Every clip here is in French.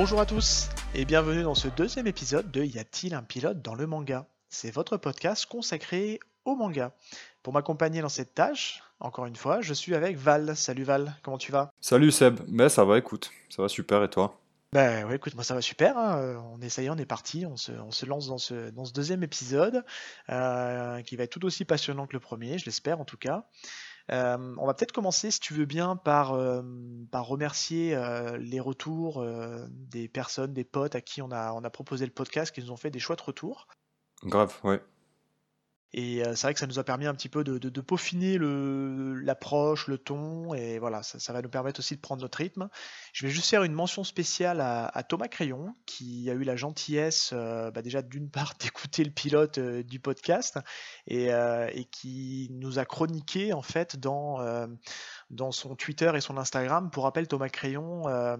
Bonjour à tous et bienvenue dans ce deuxième épisode de Y a-t-il un pilote dans le manga? C'est votre podcast consacré au manga. Pour m'accompagner dans cette tâche, encore une fois, je suis avec Val. Salut Val, comment tu vas? Salut Seb, ben ça va écoute, ça va super et toi? Ben ouais, écoute, moi ça va super. hein. On est, on est parti. On se, on se lance dans ce, dans ce deuxième épisode euh, qui va être tout aussi passionnant que le premier, je l'espère en tout cas. Euh, on va peut-être commencer, si tu veux bien, par, euh, remercier euh, les retours des personnes, des potes à qui on a, on a proposé le podcast, qui nous ont fait des chouettes retours. Grave, ouais. Et euh, c'est vrai que ça nous a permis un petit peu de, de- de peaufiner l'approche, le ton, et voilà, ça, ça va nous permettre aussi de prendre notre rythme. Je vais juste faire une mention spéciale à, à Thomas Crayon, qui a eu la gentillesse, euh, bah déjà d'une part, d'écouter le pilote euh, du podcast, et, euh, et qui nous a chroniqué en fait dans, euh, dans son Twitter et son Instagram. Pour rappel, Thomas Crayon, euh,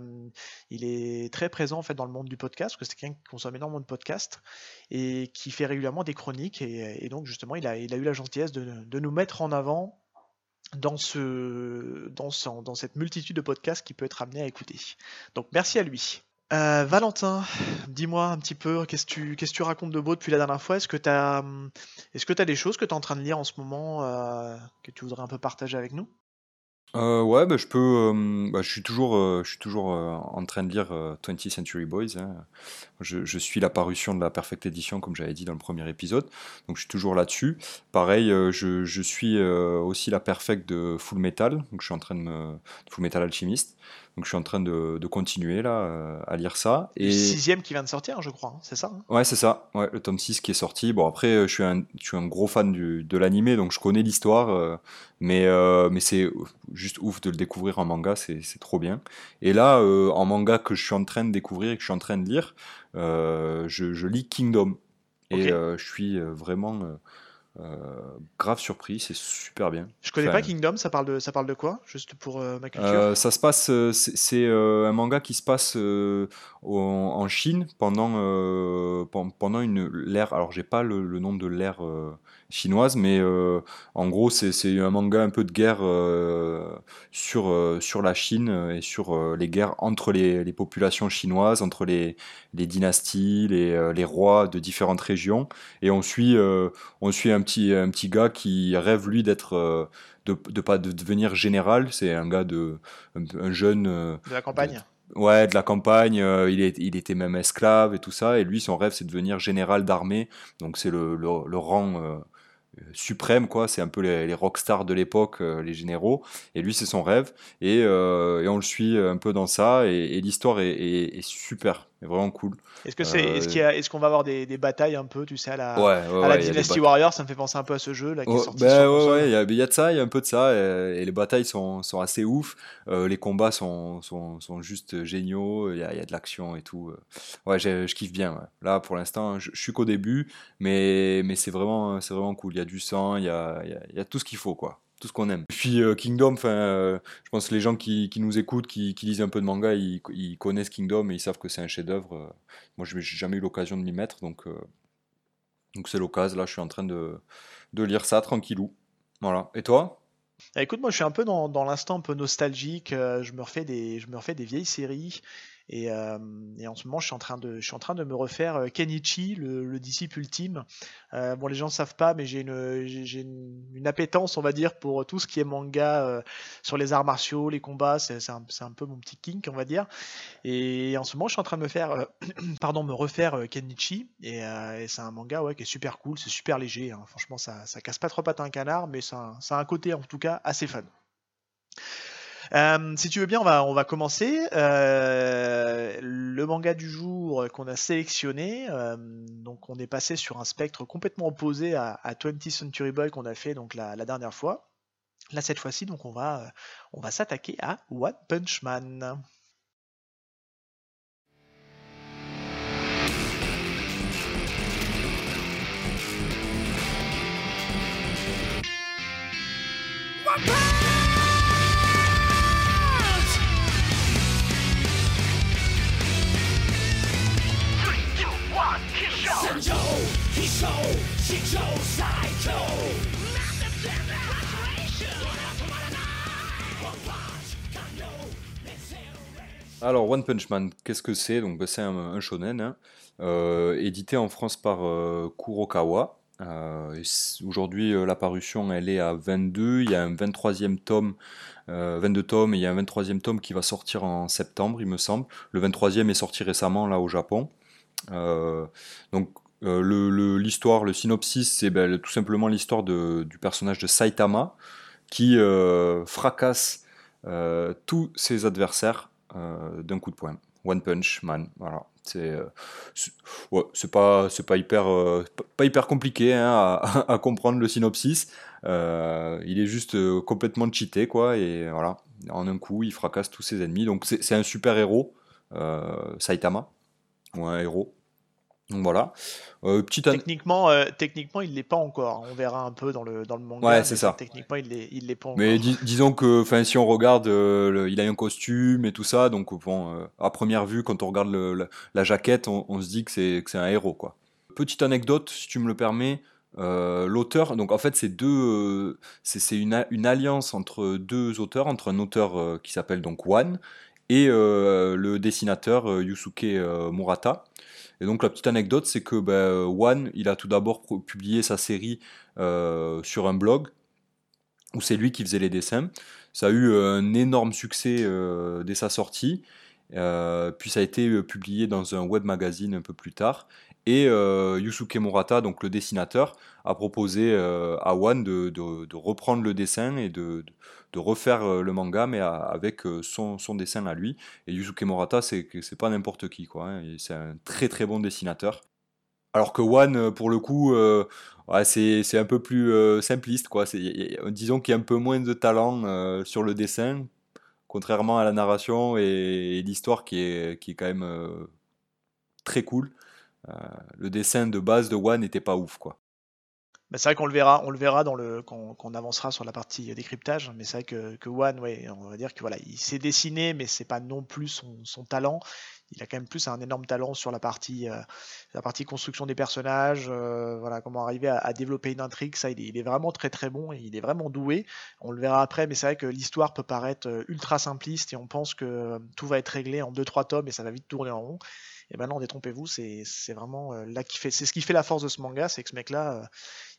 il est très présent en fait dans le monde du podcast, parce que c'est quelqu'un qui consomme énormément de podcasts et qui fait régulièrement des chroniques. Et, donc, justement, il a, eu la gentillesse de, nous mettre en avant dans, ce, dans, ce- dans cette multitude de podcasts qu'il peut être amené à écouter. Donc, merci à lui. Euh, Valentin, dis-moi un petit peu, qu'est-ce que tu, racontes de beau depuis la dernière fois? Est-ce que tu as, est-ce que tu as des choses que tu es en train de lire en ce moment euh, que tu voudrais un peu partager avec nous? Euh, ouais, bah, je peux. euh, bah, je suis toujours, euh, je suis toujours euh, en train de lire euh, 20th Century Boys. hein. Je, je suis la parution de la Perfect Edition, comme j'avais dit dans le premier épisode. Donc je suis toujours là-dessus. Pareil, euh, je, je suis euh, aussi la Perfect de Full Metal. Donc je suis en train de me. Full Metal Alchemist. Donc je suis en train de, de continuer là euh, à lire ça. Le Et. sixième qui vient de sortir, je crois, hein, c'est ça hein? Ouais, c'est ça. Ouais, le tome 6 qui est sorti. Bon, après, euh, je suis un, je suis un gros fan du, de l'animé, donc je connais l'histoire. euh, mais euh, mais c'est juste ouf de le découvrir en manga, c'est trop bien. Et là, en manga que je suis en train de découvrir et que je suis en train de lire, je, je lis Kingdom. Et je suis vraiment grave surpris, c'est super bien. Je connais Enfin, pas Kingdom, ça parle de, ça parle de quoi Juste pour euh, ma culture euh, ça se passe, euh, c'est euh, un manga qui se passe euh, au- en Chine pendant euh, pen- pendant une l'ère. Alors j'ai pas le, le nom de l'ère euh, chinoise, mais euh, en gros c'est c'est un manga un peu de guerre euh, sur euh, sur la Chine et sur les guerres entre les, les populations chinoises, entre les les dynasties, les les rois de différentes régions, et on suit on suit un petit un petit gars qui rêve lui d'être de, de pas de devenir général, c'est un gars de un, un jeune de la campagne. ouais de la campagne, euh, il, est, il était même esclave et tout ça, et lui son rêve c'est de devenir général d'armée, donc c'est le, le, le rang euh, suprême quoi, c'est un peu les, les rockstars de l'époque, euh, les généraux, et lui c'est son rêve, et, euh, et on le suit un peu dans ça, et, l'histoire est super, est vraiment cool. Est-ce que c'est, est-ce qu'il y a- est-ce qu'on va avoir des, des batailles un peu, tu sais, à la, Ouais, ouais, à la ouais, Dynasty. Warrior Ça me fait penser un peu à ce jeu là qui est sorti ben sur ouais, il y, a- il y a de ça, il y a un peu de ça, et, les batailles sont, sont assez ouf, euh, les combats sont, sont, sont juste géniaux, il y a, y a de l'action et tout. euh. Ouais, je kiffe bien. Là, pour l'instant, je, suis qu'au début, mais, mais c'est vraiment, c'est vraiment cool. Il y a du sang, il y a, il y a, y a tout ce qu'il faut, quoi. Tout ce qu'on aime. Puis euh, Kingdom, euh, je pense que les gens qui, qui nous écoutent, qui, lisent un peu de manga, ils, connaissent Kingdom et ils savent que c'est un chef-d'œuvre. Moi, je n'ai jamais eu l'occasion de m'y mettre, donc euh, donc c'est l'occasion. Là, je suis en train de, de lire ça tranquillou. Voilà. Et toi? Ah, écoute, moi je suis un peu dans, dans l'instant un peu nostalgique. je me refais des, je me refais des vieilles séries. Et, euh, et en ce moment, je suis en train de, je suis en train de me refaire euh, Kenichi, le, le disciple ultime. Euh, bon, les gens ne savent pas, mais j'ai une, j'ai une, appétence, on va dire, pour tout ce qui est manga sur les arts martiaux, les combats. C'est un, un peu mon petit kink, on va dire. Et en ce moment, je suis en train de me faire, pardon, me refaire Kenichi. Et, c'est un manga ouais, qui est super cool, c'est super léger. hein. Franchement, ça, ça casse pas trop pattes à un canard, mais ça, ça a un côté en tout cas assez fun. Euh, si tu veux bien, on va, commencer. Euh, le manga du jour qu'on a sélectionné, euh, donc on est passé sur un spectre complètement opposé à, 20 Century Boy qu'on a fait donc la, dernière fois. Là, cette fois-ci, donc on va, on va s'attaquer à One Punch Man. Alors, One Punch Man, qu'est-ce que c'est? Donc, bah, c'est un, shonen, hein. euh, édité en France par euh, Kurokawa. Euh, aujourd'hui, la parution, elle est à 22. Il y a un 23e tome, 22 tomes, et il y a un 23e tome qui va sortir en septembre, il me semble. Le 23e est sorti récemment, là, au Japon. donc, l'histoire, le, synopsis, c'est ben, tout simplement l'histoire du personnage de Saitama qui fracasse tous ses adversaires d'un coup de poing. One Punch Man, voilà. C'est euh, ouais, pas pas hyper euh, pas hyper compliqué hein, à, à, comprendre le synopsis. il est juste complètement cheaté quoi et voilà en un coup il fracasse tous ses ennemis. Donc c'est un super héros Saitama ou un héros donc voilà. Euh, techniquement, euh, techniquement, il l'est pas encore. On verra un peu dans le, dans le manga. Ouais, c'est ça. Techniquement, il l'est, il l'est pas encore. Mais disons que, si on regarde, euh, il a un costume et tout ça, donc bon, à première vue, quand on regarde la, jaquette, on, se dit que c'est, que c'est un héros, quoi. Petite anecdote, si tu me le permets. l'auteur, donc en fait c'est deux, c'est, une, une, alliance entre deux auteurs, entre un auteur qui s'appelle donc One et le dessinateur Yusuke Murata. Et donc la petite anecdote, c'est que ben, One, il a tout d'abord publié sa série euh, sur un blog où c'est lui qui faisait les dessins. Ça a eu euh, un énorme succès euh, dès sa sortie. Puis ça a été publié dans un web magazine un peu plus tard. Et Yusuke Murata, donc le dessinateur, a proposé à One de, reprendre le dessin et de, refaire euh, le manga, mais avec euh, son, dessin à lui. Et Yusuke Morata, c'est pas n'importe qui, quoi. Hein. C'est un très très bon dessinateur. Alors que One, euh, pour le coup, c'est un peu plus simpliste, quoi. Disons qu'il y a un peu moins de talent sur le dessin, contrairement à la narration et, l'histoire qui est, qui est quand même très cool. le dessin de base de One n'était pas ouf, quoi. Bah, c'est vrai qu'on le verra, on le verra dans le quand, on avancera sur la partie décryptage. Mais c'est vrai que, que One, ouais, on va dire que voilà, il s'est dessiné, mais c'est pas non plus son, talent. Il a quand même plus un énorme talent sur la partie, euh, la partie construction des personnages, euh, voilà, comment arriver à, développer une intrigue. Ça, il est, vraiment très très bon et il est vraiment doué. On le verra après, mais c'est vrai que l'histoire peut paraître euh, ultra simpliste et on pense que tout va être réglé en 2-3 tomes et ça va vite tourner en rond. Et ben non, détrompez-vous, c'est vraiment là qui fait, c'est ce qui fait la force de ce manga, c'est que ce mec-là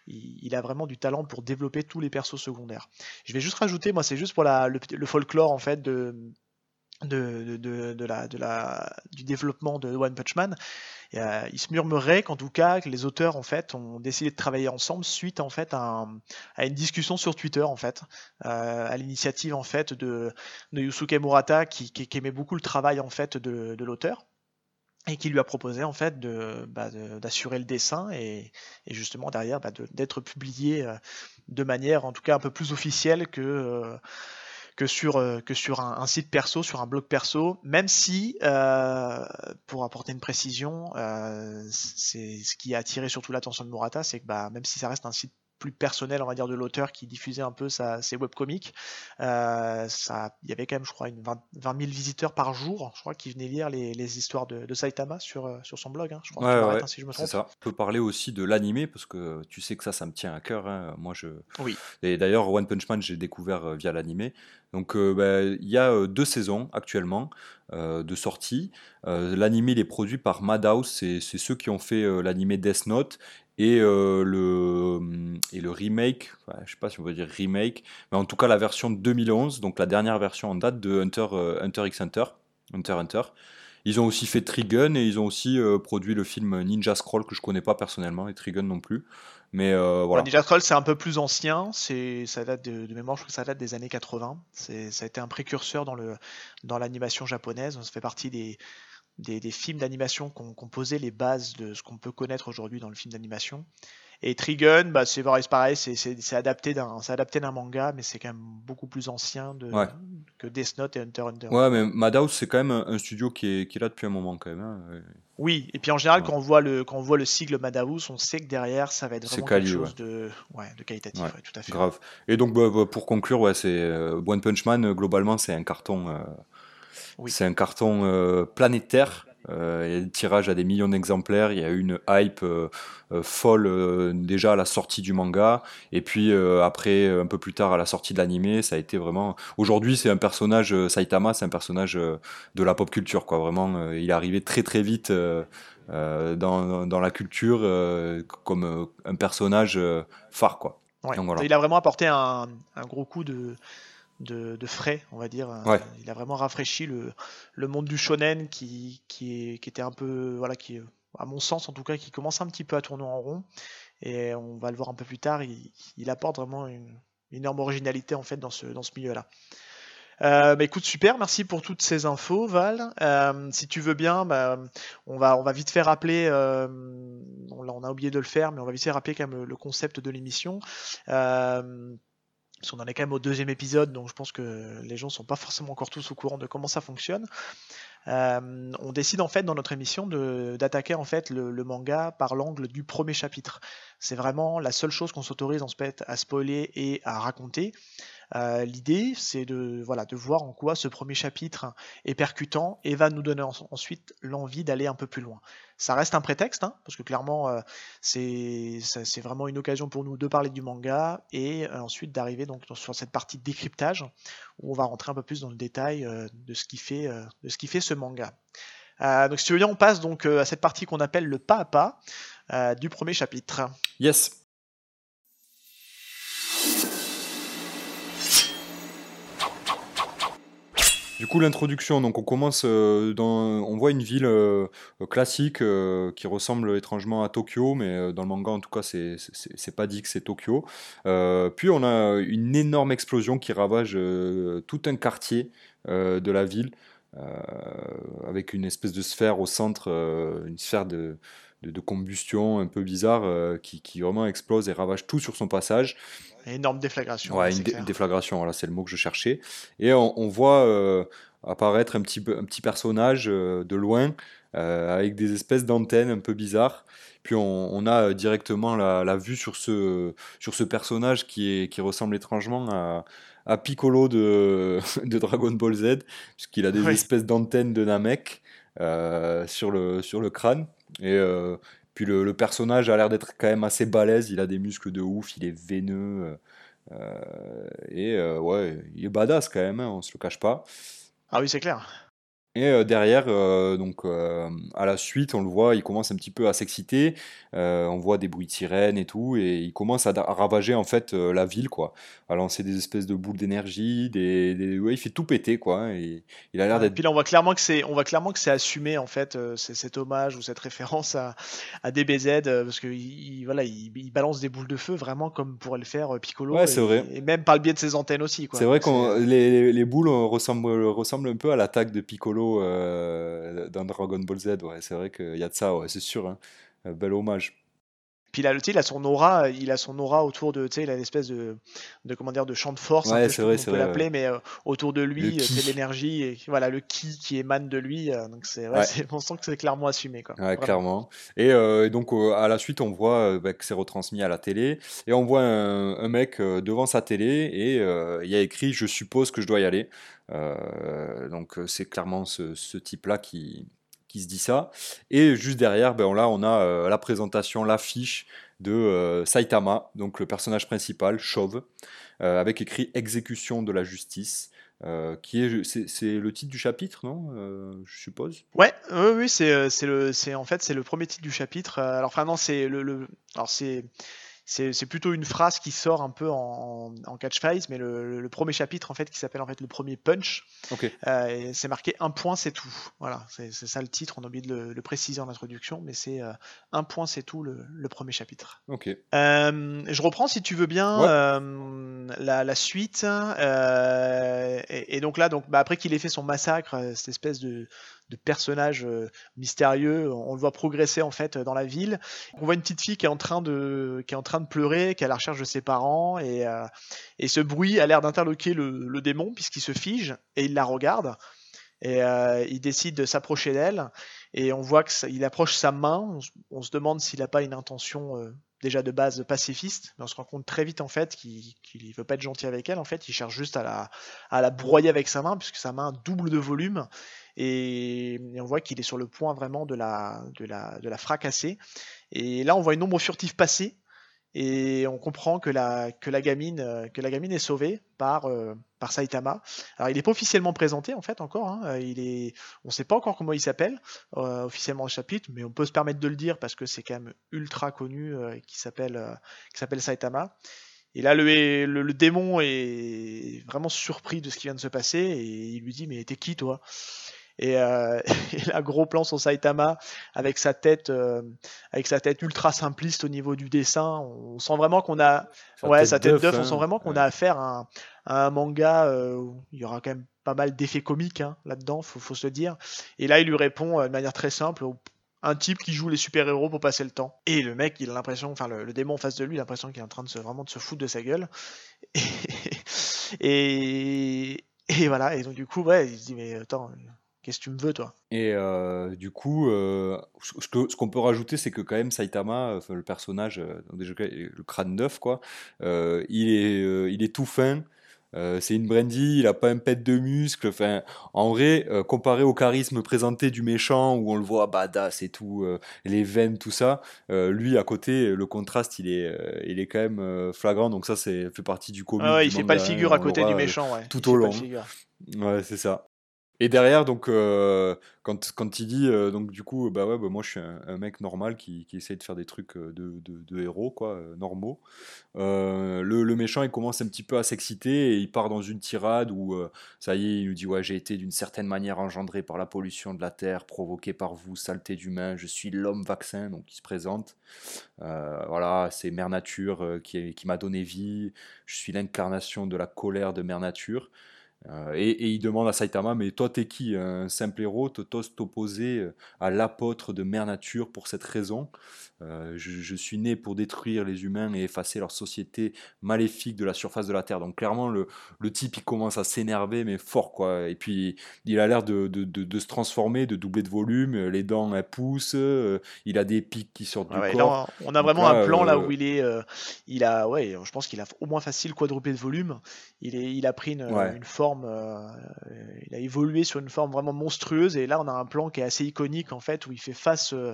il, a vraiment du talent pour développer tous les persos secondaires. Je vais juste rajouter, moi c'est juste pour la, le, folklore en fait de, de, de, de, la, de la, du développement de One Punch Man. Euh, il se murmurait qu'en tout cas que les auteurs en fait ont décidé de travailler ensemble suite en fait à, une discussion sur Twitter en fait, euh, à l'initiative en fait de, de Yusuke Murata qui, aimait beaucoup le travail en fait de, de l'auteur et qui lui a proposé en fait bah, d'assurer le dessin et, justement derrière bah, d'être publié euh, de manière en tout cas un peu plus officielle que que sur, euh, que sur un, site perso, sur un blog perso, même si, pour apporter une précision, c'est ce qui a attiré surtout l'attention de Murata, c'est que bah, même si ça reste un site plus personnel, on va dire, de l'auteur qui diffusait un peu sa, ses webcomics. Euh, ça, il y avait quand même, je crois, une 20, 000 visiteurs par jour, je crois, qui venaient lire les, les histoires de, de, Saitama sur, euh, sur son blog. Hein. Je crois ouais, ouais, hein, si je me trompe. Ça. On peut parler aussi de l'animé, parce que tu sais que ça, ça me tient à cœur. Hein. Moi, je. Oui. Et d'ailleurs, One Punch Man, j'ai découvert euh, via l'animé. Donc, euh, bah, il y a deux saisons actuellement euh, de sortie. L'animé il est produit par Madhouse, c'est ceux qui ont fait l'animé Death Note et euh, le et le remake, enfin, je sais pas si on veut dire remake, mais en tout cas la version de 2011, donc la dernière version en date de Hunter euh, Hunter x Hunter, Hunter Hunter. Ils ont aussi fait Trigun et ils ont aussi euh, produit le film Ninja Scroll que je connais pas personnellement et Trigun non plus. Mais voilà. Ninja Scroll c'est un peu plus ancien, c'est ça date de, de, mémoire, je crois que ça date des années 80. C'est ça a été un précurseur dans le dans l'animation japonaise. Ça fait partie des des, films d'animation qui ont, posé les bases de ce qu'on peut connaître aujourd'hui dans le film d'animation. Et Trigun, bah, c'est pareil, c'est adapté d'un manga, mais c'est quand même beaucoup plus ancien de, que Death Note et Hunter Hunter. Ouais, mais Madhouse, c'est quand même un, studio qui est, qui est, là depuis un moment quand même. Hein. Oui, et puis en général, quand, on voit le, quand on voit le sigle Madhouse, on sait que derrière, ça va être vraiment quelque chose de, ouais, de qualitatif. tout à fait. Grave. Et donc, bah, bah, pour conclure, ouais, c'est euh, One Punch Man, globalement, c'est un carton. Euh, c'est un carton euh, planétaire. Euh, il y a des tirages à des millions d'exemplaires. Il y a eu une hype folle déjà à la sortie du manga. Et puis après, un peu plus tard, à la sortie de l'animé, ça a été vraiment. Aujourd'hui, c'est un personnage, Saitama, c'est un personnage de la pop culture. Quoi. Vraiment, il est arrivé très très vite. dans, dans, la culture comme un personnage phare quoi. Il a vraiment apporté un, un gros coup de, de, frais, on va dire. Il a vraiment rafraîchi le, le monde du shonen qui, qui, est, qui, était un peu, voilà, qui, à mon sens en tout cas, qui commence un petit peu à tourner en rond. Et on va le voir un peu plus tard, il, il apporte vraiment une, énorme originalité en fait dans ce, dans ce milieu-là. Euh, bah, écoute, super, merci pour toutes ces infos, Val. Euh, si tu veux bien, bah, on, va, on va vite faire rappeler, euh, on, a oublié de le faire, mais on va vite faire rappeler quand même le, concept de l'émission. Parce qu'on en est quand même au deuxième épisode, donc je pense que les gens sont pas forcément encore tous au courant de comment ça fonctionne. Euh, on décide en fait dans notre émission d'attaquer en fait le, manga par l'angle du premier chapitre. C'est vraiment la seule chose qu'on s'autorise en fait à spoiler et à raconter. Euh, l'idée, c'est de, voilà, de voir en quoi ce premier chapitre est percutant et va nous donner ensuite l'envie d'aller un peu plus loin. Ça reste un prétexte, hein, parce que clairement, euh, c'est vraiment une occasion pour nous de parler du manga et euh, ensuite d'arriver donc sur cette partie décryptage où on va rentrer un peu plus dans le détail de, ce qui fait, de ce qui fait ce manga. donc si tu veux bien, on passe donc à cette partie qu'on appelle le pas à pas du premier chapitre. Yes. Du coup, l'introduction, donc on commence euh, dans, on voit une ville euh, classique euh, qui ressemble étrangement à Tokyo, mais dans le manga en tout cas, c'est c'est pas dit que c'est Tokyo. puis on a une énorme explosion qui ravage tout un quartier de la ville, avec une espèce de sphère au centre, une sphère de, de, combustion un peu bizarre qui, qui, vraiment explose et ravage tout sur son passage. Énorme déflagration. Ouais, une, déflagration, voilà, c'est le mot que je cherchais. Et on, voit euh, apparaître un petit, un petit personnage euh, de loin euh, avec des espèces d'antennes un peu bizarres. Puis on, a directement la, vue sur ce, sur ce personnage qui, est, qui ressemble étrangement à, à Piccolo de, de, Dragon Ball Z, puisqu'il a des espèces d'antennes de Namek sur, le, sur le crâne. Et puis le, personnage a l'air d'être quand même assez balèze, il a des muscles de ouf, il est veineux. Euh, euh, et euh, ouais, il est badass quand même, hein, on se le cache pas. Ah oui, c'est clair. Et euh, derrière, euh, donc euh, à la suite, on le voit, il commence un petit peu à s'exciter. on voit des bruits de sirènes et tout, et il commence à, ravager en fait la ville, quoi, à lancer des espèces de boules d'énergie, des, il fait tout péter, quoi. Et il a l'air d'être. Puis là, on voit clairement que c'est, on voit clairement que c'est assumé en fait, cet hommage ou cette référence à, à DBZ, parce que il, voilà, il, balance des boules de feu vraiment comme pourrait le faire Piccolo. Ouais, c'est vrai. Et même par le biais de ses antennes aussi, quoi. C'est vrai que les, les, boules ressemblent, ressemblent un peu à l'attaque de Piccolo euh, dans Dragon Ball Z. Ouais, c'est vrai qu'il y a de ça, ouais, c'est sûr. Hein. Un bel hommage. Puis là, il a son aura, il a son aura autour de, tu sais, il a une espèce de, de comment dire, de champ de force, ouais, c'est vrai, on peut l'appeler, mais euh, autour de lui, c'est l'énergie et voilà le ki qui émane de lui. Euh, donc c'est, ouais, on sent que c'est clairement assumé, quoi. Clairement. Et donc à la suite, on voit bah, que c'est retransmis à la télé et on voit un, un mec devant sa télé et il y a écrit, je suppose que je dois y aller. donc c'est clairement ce, ce type-là qui qui se dit ça. Et juste derrière, ben, là, on a euh, la présentation, l'affiche de euh, Saitama, donc le personnage principal, Chauve, euh, avec écrit Exécution de la justice. qui est, c'est, le titre du chapitre, non Je suppose? Ouais, oui, c'est, le, c'est en fait c'est le premier titre du chapitre. Alors, enfin c'est le alors c'est c'est plutôt une phrase qui sort un peu en, en catchphrase, mais le, premier chapitre en fait qui s'appelle en fait le premier punch, euh, c'est marqué un point c'est tout. Voilà, c'est ça le titre. On a oublié de le, préciser en introduction, mais c'est euh, un point c'est tout le, premier chapitre. Ok. Euh, je reprends si tu veux bien la, suite. Et, donc là, donc bah, après qu'il ait fait son massacre, cette espèce de de personnages euh, mystérieux. On le voit progresser en fait dans la ville. On voit une petite fille qui est en train de, qui est en train de pleurer, qui est à la recherche de ses parents, et, euh, et ce bruit a l'air d'interloquer le, démon puisqu'il se fige et il la regarde. Et euh, il décide de s'approcher d'elle et on voit qu'il approche sa main. On, se demande s'il n'a pas une intention déjà de base pacifiste, mais on se rend compte très vite en fait qu'il ne veut pas être gentil avec elle. En fait, il cherche juste à la, à la broyer avec sa main puisque sa main double de volume et, on voit qu'il est sur le point vraiment de la, de, la, de la fracasser. Et là, on voit une ombre furtive passer et on comprend que la, que la, gamine, euh, que la gamine est sauvée par, euh, par Saitama. Alors il n'est pas officiellement présenté en fait encore, hein. euh, il est, on ne sait pas encore comment il s'appelle officiellement au chapitre, mais on peut se permettre de le dire parce que c'est quand même ultra connu qui s'appelle s'appelle Saitama. Et là le, le, démon est vraiment surpris de ce qui vient de se passer et il lui dit mais t'es qui toi? Et, euh, et gros plan sur Saitama avec sa tête, euh, avec sa tête ultra simpliste au niveau du dessin. On sent vraiment qu'on a, ouais, sa tête d'œuf. On sent hein. vraiment qu'on a affaire à un, manga euh, où il y aura quand même pas mal d'effets comiques hein, là-dedans, faut, faut se le dire. Et là, il lui répond euh, de manière très simple un type qui joue les super-héros pour passer le temps. Et le mec, il a l'impression, enfin le, démon en face de lui, il a l'impression qu'il est en train de se, vraiment de se foutre de sa gueule. Et, et, voilà, et donc du coup, ouais, il se dit, mais attends, Qu'est-ce que tu me veux, toi? Et euh, du coup, euh, ce qu'on peut rajouter, c'est que quand même Saitama, le personnage, euh, le crâne neuf, quoi, il, est, il est tout fin. c'est une brandy, il a pas un pet de muscle. Enfin, en vrai, comparé au charisme présenté du méchant où on le voit badass et tout, les veines, tout ça, lui à côté, le contraste, il est, il est quand même flagrant. Donc ça, c'est fait partie du comique. Ah il fait pas le figure à côté du méchant, ouais. Tout au long. Ouais, c'est ça. Et derrière, donc, euh, quand, quand il dit, euh, donc, du coup, bah ouais, bah, moi je suis un, mec normal qui, qui, essaie de faire des trucs euh, de, de, héros, quoi, normaux. le, le, méchant, il commence un petit peu à s'exciter et il part dans une tirade où, ça y est, il nous dit, ouais, j'ai été d'une certaine manière engendré par la pollution de la terre, provoquée par vous, saleté d'humain, je suis l'homme vaccin, donc il se présente. voilà, c'est Mère Nature qui, qui m'a donné vie, je suis l'incarnation de la colère de Mère Nature. Euh, et, il demande à Saitama, mais toi t'es qui Un simple héros, t'oses t'opposer euh, à l'apôtre de Mère Nature pour cette raison? Euh, je, suis né pour détruire les humains et effacer leur société maléfique de la surface de la Terre. Donc clairement, le, le type, il commence à s'énerver, mais fort, quoi. Et puis, il a l'air de, de, de, se transformer, de doubler de volume, les dents, elles poussent, il a des pics qui sortent du corps. on a vraiment un plan là où il est... il a, ouais, je pense qu'il a au moins facile quadruplé de volume. Il, est, il a pris une, une forme euh, il a évolué sur une forme vraiment monstrueuse. Et là, on a un plan qui est assez iconique en fait, où il fait face, euh,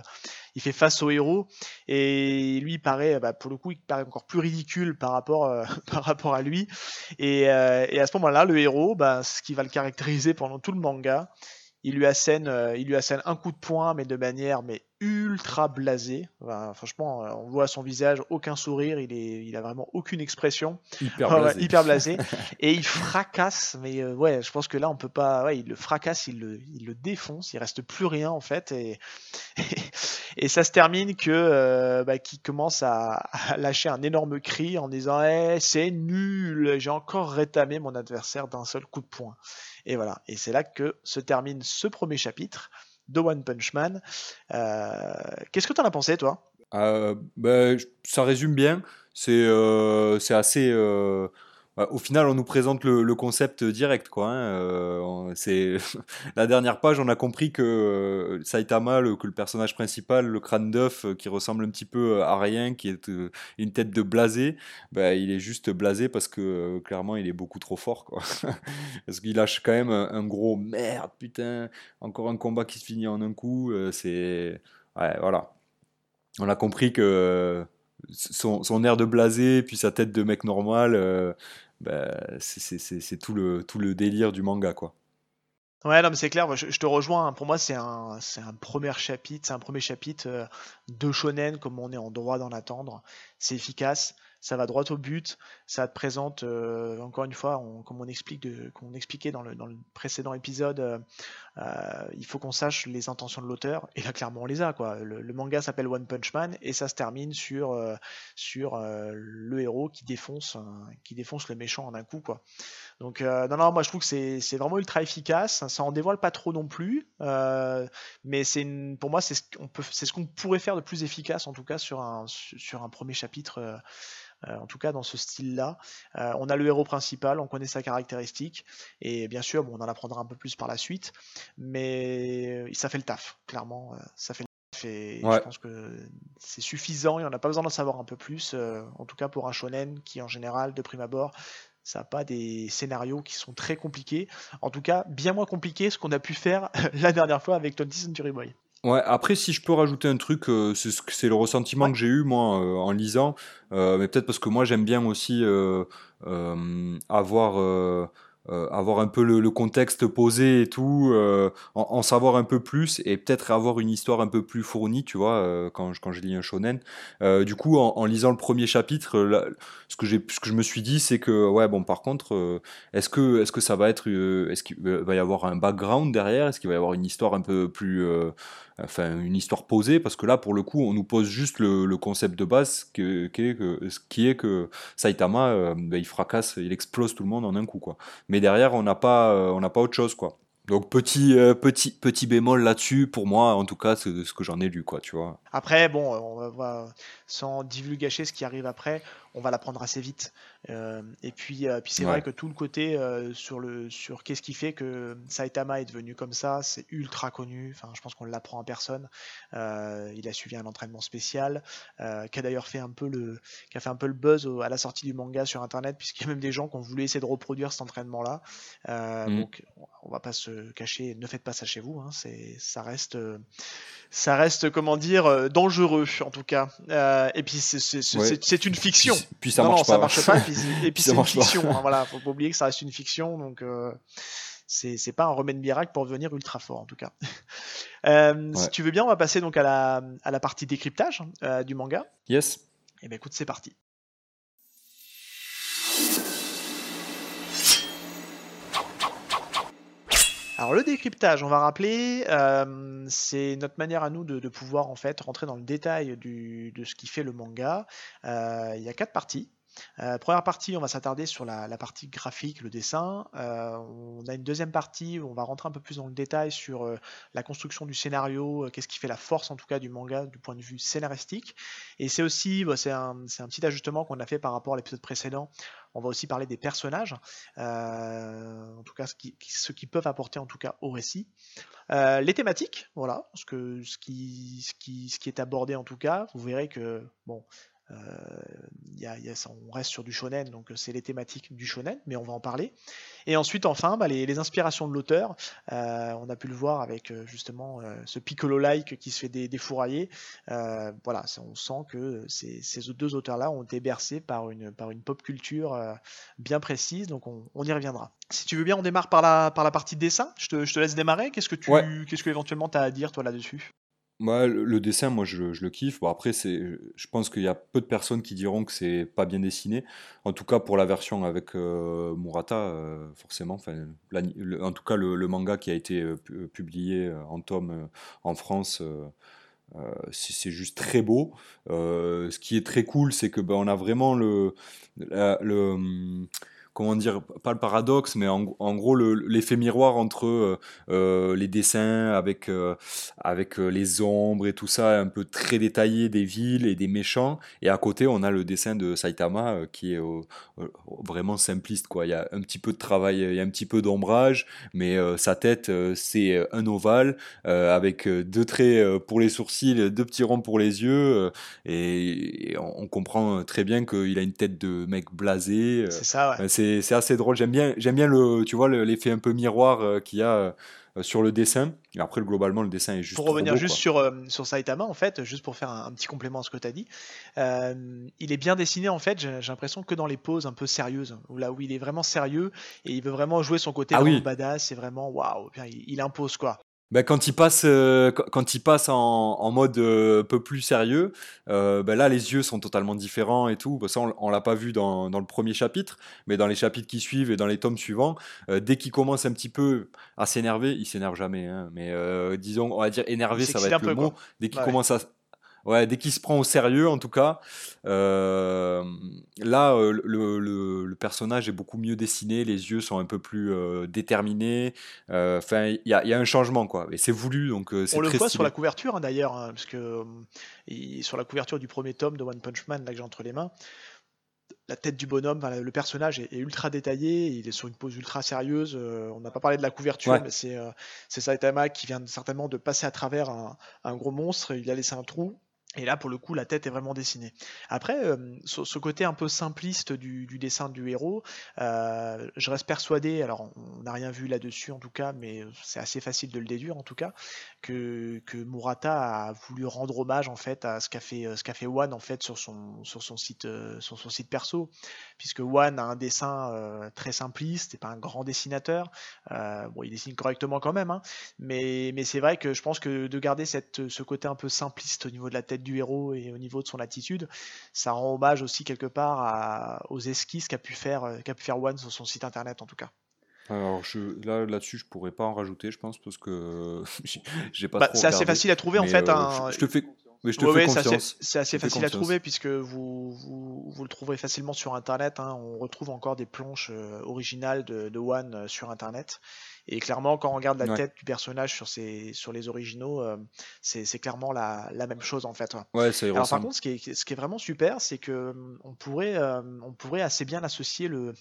il fait face au héros. Et lui, il paraît, bah, pour le coup, il paraît encore plus ridicule par rapport, euh, par rapport à lui. Et, à ce moment-là, le héros, bah, ce qui va le caractériser pendant tout le manga, il lui assène, il lui assène un coup de poing, mais de manière mais ultra blasé. franchement, euh, on voit à son visage aucun sourire, il, est, il a vraiment aucune expression. Hyper blasé. hyper blasé. et il fracasse, mais euh, ouais, je pense que là, on peut pas. Ouais, il le fracasse, il le, il le défonce, il reste plus rien en fait. Et, et, ça se termine que euh, bah, qu'il commence à, lâcher un énorme cri en disant hey, eh, c'est nul, j'ai encore rétamé mon adversaire d'un seul coup de poing. Et voilà. Et c'est là que se termine ce premier chapitre de One Punch Man. Euh, qu'est-ce que tu en as pensé, toi? Ben, Ça résume bien. C'est euh, assez au final, on nous présente le, concept direct. Quoi, hein, euh, c'est la dernière page, on a compris que euh, Saitama, le, que le personnage principal, le crâne d'œuf, euh, qui ressemble un petit peu à rien, qui est une tête de blasé, bah, il est juste blasé parce que clairement, il est beaucoup trop fort. Quoi. parce qu'il lâche quand même un, gros merde, putain, encore un combat qui se finit en un coup. c'est voilà. On a compris que son, air de blasé, puis sa tête de mec normal, bah, c'est tout le, délire du manga, quoi. Ouais, non, mais c'est clair, je, te rejoins. Hein. Pour moi, c'est un, un premier chapitre, c'est un premier chapitre euh, de shonen comme on est en droit d'en attendre. C'est efficace ça va droit au but, ça te présente, euh, encore une fois, comme on expliquait dans le, précédent épisode, euh, euh, il faut qu'on sache les intentions de l'auteur, et là clairement on les a. Quoi. Le, manga s'appelle One Punch Man, et ça se termine sur, le héros qui défonce, le méchant en un coup. Donc non, non, moi je trouve que c'est vraiment ultra efficace, ça en dévoile pas trop non plus, mais c'est pour moi c'est ce qu'on ce qu'on pourrait faire de plus efficace en tout cas sur un, sur un premier chapitre euh, en tout cas dans ce style-là. Euh, on a le héros principal, on connaît sa caractéristique, et bien sûr, bon, on en apprendra un peu plus par la suite, mais ça fait le taf, clairement, euh, ça fait le taf, et je pense que c'est suffisant, et on n'a pas besoin d'en savoir un peu plus, en tout cas pour un shonen qui, en général, de prime abord, ça n'a pas des scénarios qui sont très compliqués. En tout cas, bien moins compliqués ce qu'on a pu faire la dernière fois avec 20 Century Boy. Ouais, après, si je peux rajouter un truc, euh, c'est le ressentiment que j'ai eu, moi, euh, en lisant, euh, mais peut-être parce que moi, j'aime bien aussi avoir euh, avoir un peu le, contexte posé et tout, euh, en, savoir un peu plus et peut-être avoir une histoire un peu plus fournie, tu vois, euh, quand, quand je lis un shonen. du coup, en, lisant le premier chapitre, ce, que ce que je me suis dit, c'est que, ouais, bon, par contre, est-ce que, est-ce que ça va être, est-ce qu'il va y avoir un background derrière? Est-ce qu'il va y avoir une histoire un peu plus enfin une histoire posée, parce que là, pour le coup, on nous pose juste le, concept de base, qui est que, qui est que Saitama, ben, il fracasse, il explose tout le monde en un coup, quoi. Mais derrière, on n'a pas, euh, on n'a pas autre chose, quoi. Donc petit, euh, petit, petit bémol là-dessus, pour moi, en tout cas, c'est ce que j'en ai lu, quoi, tu vois. Après, bon, on va, sans divulgacher ce qui arrive après, on va l'apprendre assez vite. Euh, et puis, euh, puis c'est vrai que tout le côté euh, sur le sur qu'est-ce qui fait que Saitama est devenu comme ça, c'est ultra connu. Enfin, je pense qu'on l'apprend à personne. il a suivi un entraînement spécial, qui a d'ailleurs fait un peu le qui a fait un peu le buzz à la sortie du manga sur internet, puisqu'il y a même des gens qui ont voulu essayer de reproduire cet entraînement-là. Mm. Donc, on va pas se cacher. Ne faites pas ça chez vous. Hein, c'est ça reste ça reste comment dire dangereux en tout cas. Et puis c'est une fiction. Puis, ça marche pas. marche pas. Et puis, c'est une fiction. Hein, voilà, faut pas oublier que ça reste une fiction, donc euh, c'est pas un remède miracle pour devenir ultra fort en tout cas. Euh, si tu veux bien, on va passer donc à la, à la partie décryptage euh, du manga. Yes. Et eh ben écoute, c'est parti. Alors le décryptage, on va rappeler, c'est notre manière à nous de, pouvoir en fait rentrer dans le détail de ce qui fait le manga. il y a quatre parties. Euh, première partie, on va s'attarder sur la, partie graphique, le dessin. Euh, on a une deuxième partie où on va rentrer un peu plus dans le détail sur euh, la construction du scénario, qu'est-ce qui fait la force en tout cas du manga du point de vue scénaristique. Et c'est aussi, bah, c'est un, petit ajustement qu'on a fait par rapport à l'épisode précédent. On va aussi parler des personnages, en tout cas ce qui, ce qui, peuvent apporter en tout cas au récit. les thématiques, voilà, ce, qui, ce qui est abordé en tout cas. Vous verrez que bon, euh, y a, on reste sur du shonen, donc c'est les thématiques du shonen, mais on va en parler. Et ensuite, enfin, bah, les, inspirations de l'auteur. Euh, on a pu le voir avec euh, justement ce Piccolo-like qui se fait défourailler. voilà, on sent que ces, ces deux auteurs-là ont été bercés par une, par une pop culture bien précise, donc on, y reviendra. Si tu veux bien, on démarre par la, par la partie dessin. Je te, je te laisse démarrer. Qu'est-ce que tu, qu'est-ce que éventuellement tu as à dire toi là-dessus? Moi, le, dessin, moi, je, le kiffe. Après, c'est, je pense qu'il y a peu de personnes qui diront que c'est pas bien dessiné. En tout cas, pour la version avec euh, Murata, euh, forcément. Enfin, en tout cas, le, manga qui a été euh, publié en tome en France, c'est juste très beau. ce qui est très cool, c'est que ben, on a vraiment le, le hum, comment dire, pas le paradoxe, mais en, gros l'effet miroir entre euh, euh, les dessins avec, euh, avec les ombres et tout ça, un peu très détaillé des villes et des méchants. Et à côté, on a le dessin de Saitama qui est vraiment simpliste. Quoi. Il y a un petit peu de travail, il y a un petit peu d'ombrage, mais sa tête, c'est un ovale avec deux traits pour les sourcils, deux petits ronds pour les yeux. et, on, comprend très bien qu'il a une tête de mec blasé. C'est ça, ouais c'est assez drôle. J'aime bien, j'aime bien le, tu vois, l'effet un peu miroir euh, qu'il y a euh, sur le dessin. Et après, globalement, le dessin est juste. Pour revenir juste sur, euh, sur Saitama, en fait, juste pour faire un, petit complément à ce que tu as dit, il est bien dessiné, en fait, j'ai l'impression que dans les poses un peu sérieuses, où là où il est vraiment sérieux et il veut vraiment jouer son côté ah badass, c'est vraiment waouh, il, il, impose quoi. Ben, quand il passe, euh, quand il passe en, en mode euh, un peu plus sérieux, euh, ben là les yeux sont totalement différents et tout. Ça on, on l'a pas vu dans, dans, le premier chapitre, mais dans les chapitres qui suivent et dans les tomes suivants, dès qu'il commence un petit peu à s'énerver, il s'énerve jamais, hein, mais disons, on va dire énervé, ça va être le mot. Dès qu'il commence à, Ouais, dès qu'il se prend au sérieux, en tout cas, euh, là, euh, le, le, personnage est beaucoup mieux dessiné, les yeux sont un peu plus euh, déterminés. Enfin, il y a, y a, un changement, quoi. Et c'est voulu, donc c'est On le voit sur la couverture, hein, d'ailleurs, hein, parce que sur la couverture du premier tome de One Punch Man, là que j'ai entre les mains, la tête du bonhomme, le personnage est, ultra détaillé, il est sur une pose ultra sérieuse. on n'a pas parlé de la couverture, mais c'est Saitama qui vient certainement de passer à travers un, un, gros monstre. Il a laissé un trou Et là, pour le coup, la tête est vraiment dessinée. Après, euh, ce, côté un peu simpliste du, dessin du héros, euh, je reste persuadé, alors on n'a rien vu là-dessus en tout cas, mais c'est assez facile de le déduire en tout cas, que, Murata a voulu rendre hommage en fait à ce qu'a fait, ce qu'a fait One en fait sur son, sur son, site, sur son site perso, puisque One a un dessin euh, très simpliste, c'est pas un grand dessinateur, bon, il dessine correctement quand même, hein, mais, mais c'est vrai que je pense que de garder cette, ce côté un peu simpliste au niveau de la tête du héros et au niveau de son attitude, ça rend hommage aussi quelque part aux esquisses qu'a pu faire euh, qu'a pu faire One sur son site internet en tout cas. Alors je, là là-dessus je pourrais pas en rajouter je pense parce que j'ai pas bah, C'est assez facile à trouver en fait. Euh, je, te fais c'est assez, facile à trouver puisque vous, vous, le trouverez facilement sur Internet. Hein. On retrouve encore des planches euh, originales de, de One sur Internet. Et clairement, quand on regarde la tête du personnage sur, ces, sur les originaux, euh, c'est clairement la, la, même chose en fait. Ouais, Alors par contre, ce qui est, ce qui est vraiment super, c'est que hum, on pourrait, euh, on pourrait assez bien associer le,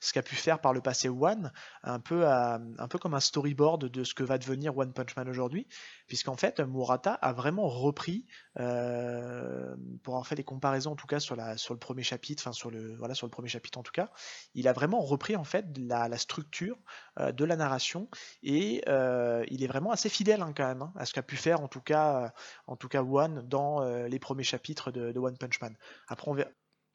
ce qu'a pu faire par le passé One, un peu, à, un peu comme un storyboard de ce que va devenir One Punch Man aujourd'hui, puisqu'en fait, Murata a vraiment repris, euh, pour avoir fait des comparaisons en tout cas sur, la, sur le premier chapitre, enfin sur le, voilà, sur le premier chapitre en tout cas, il a vraiment repris en fait la, la structure de la narration et euh, il est vraiment assez fidèle hein, quand même hein, à ce qu'a pu faire en tout cas, en tout cas One dans euh, les premiers chapitres de, One Punch Man. Après on verra,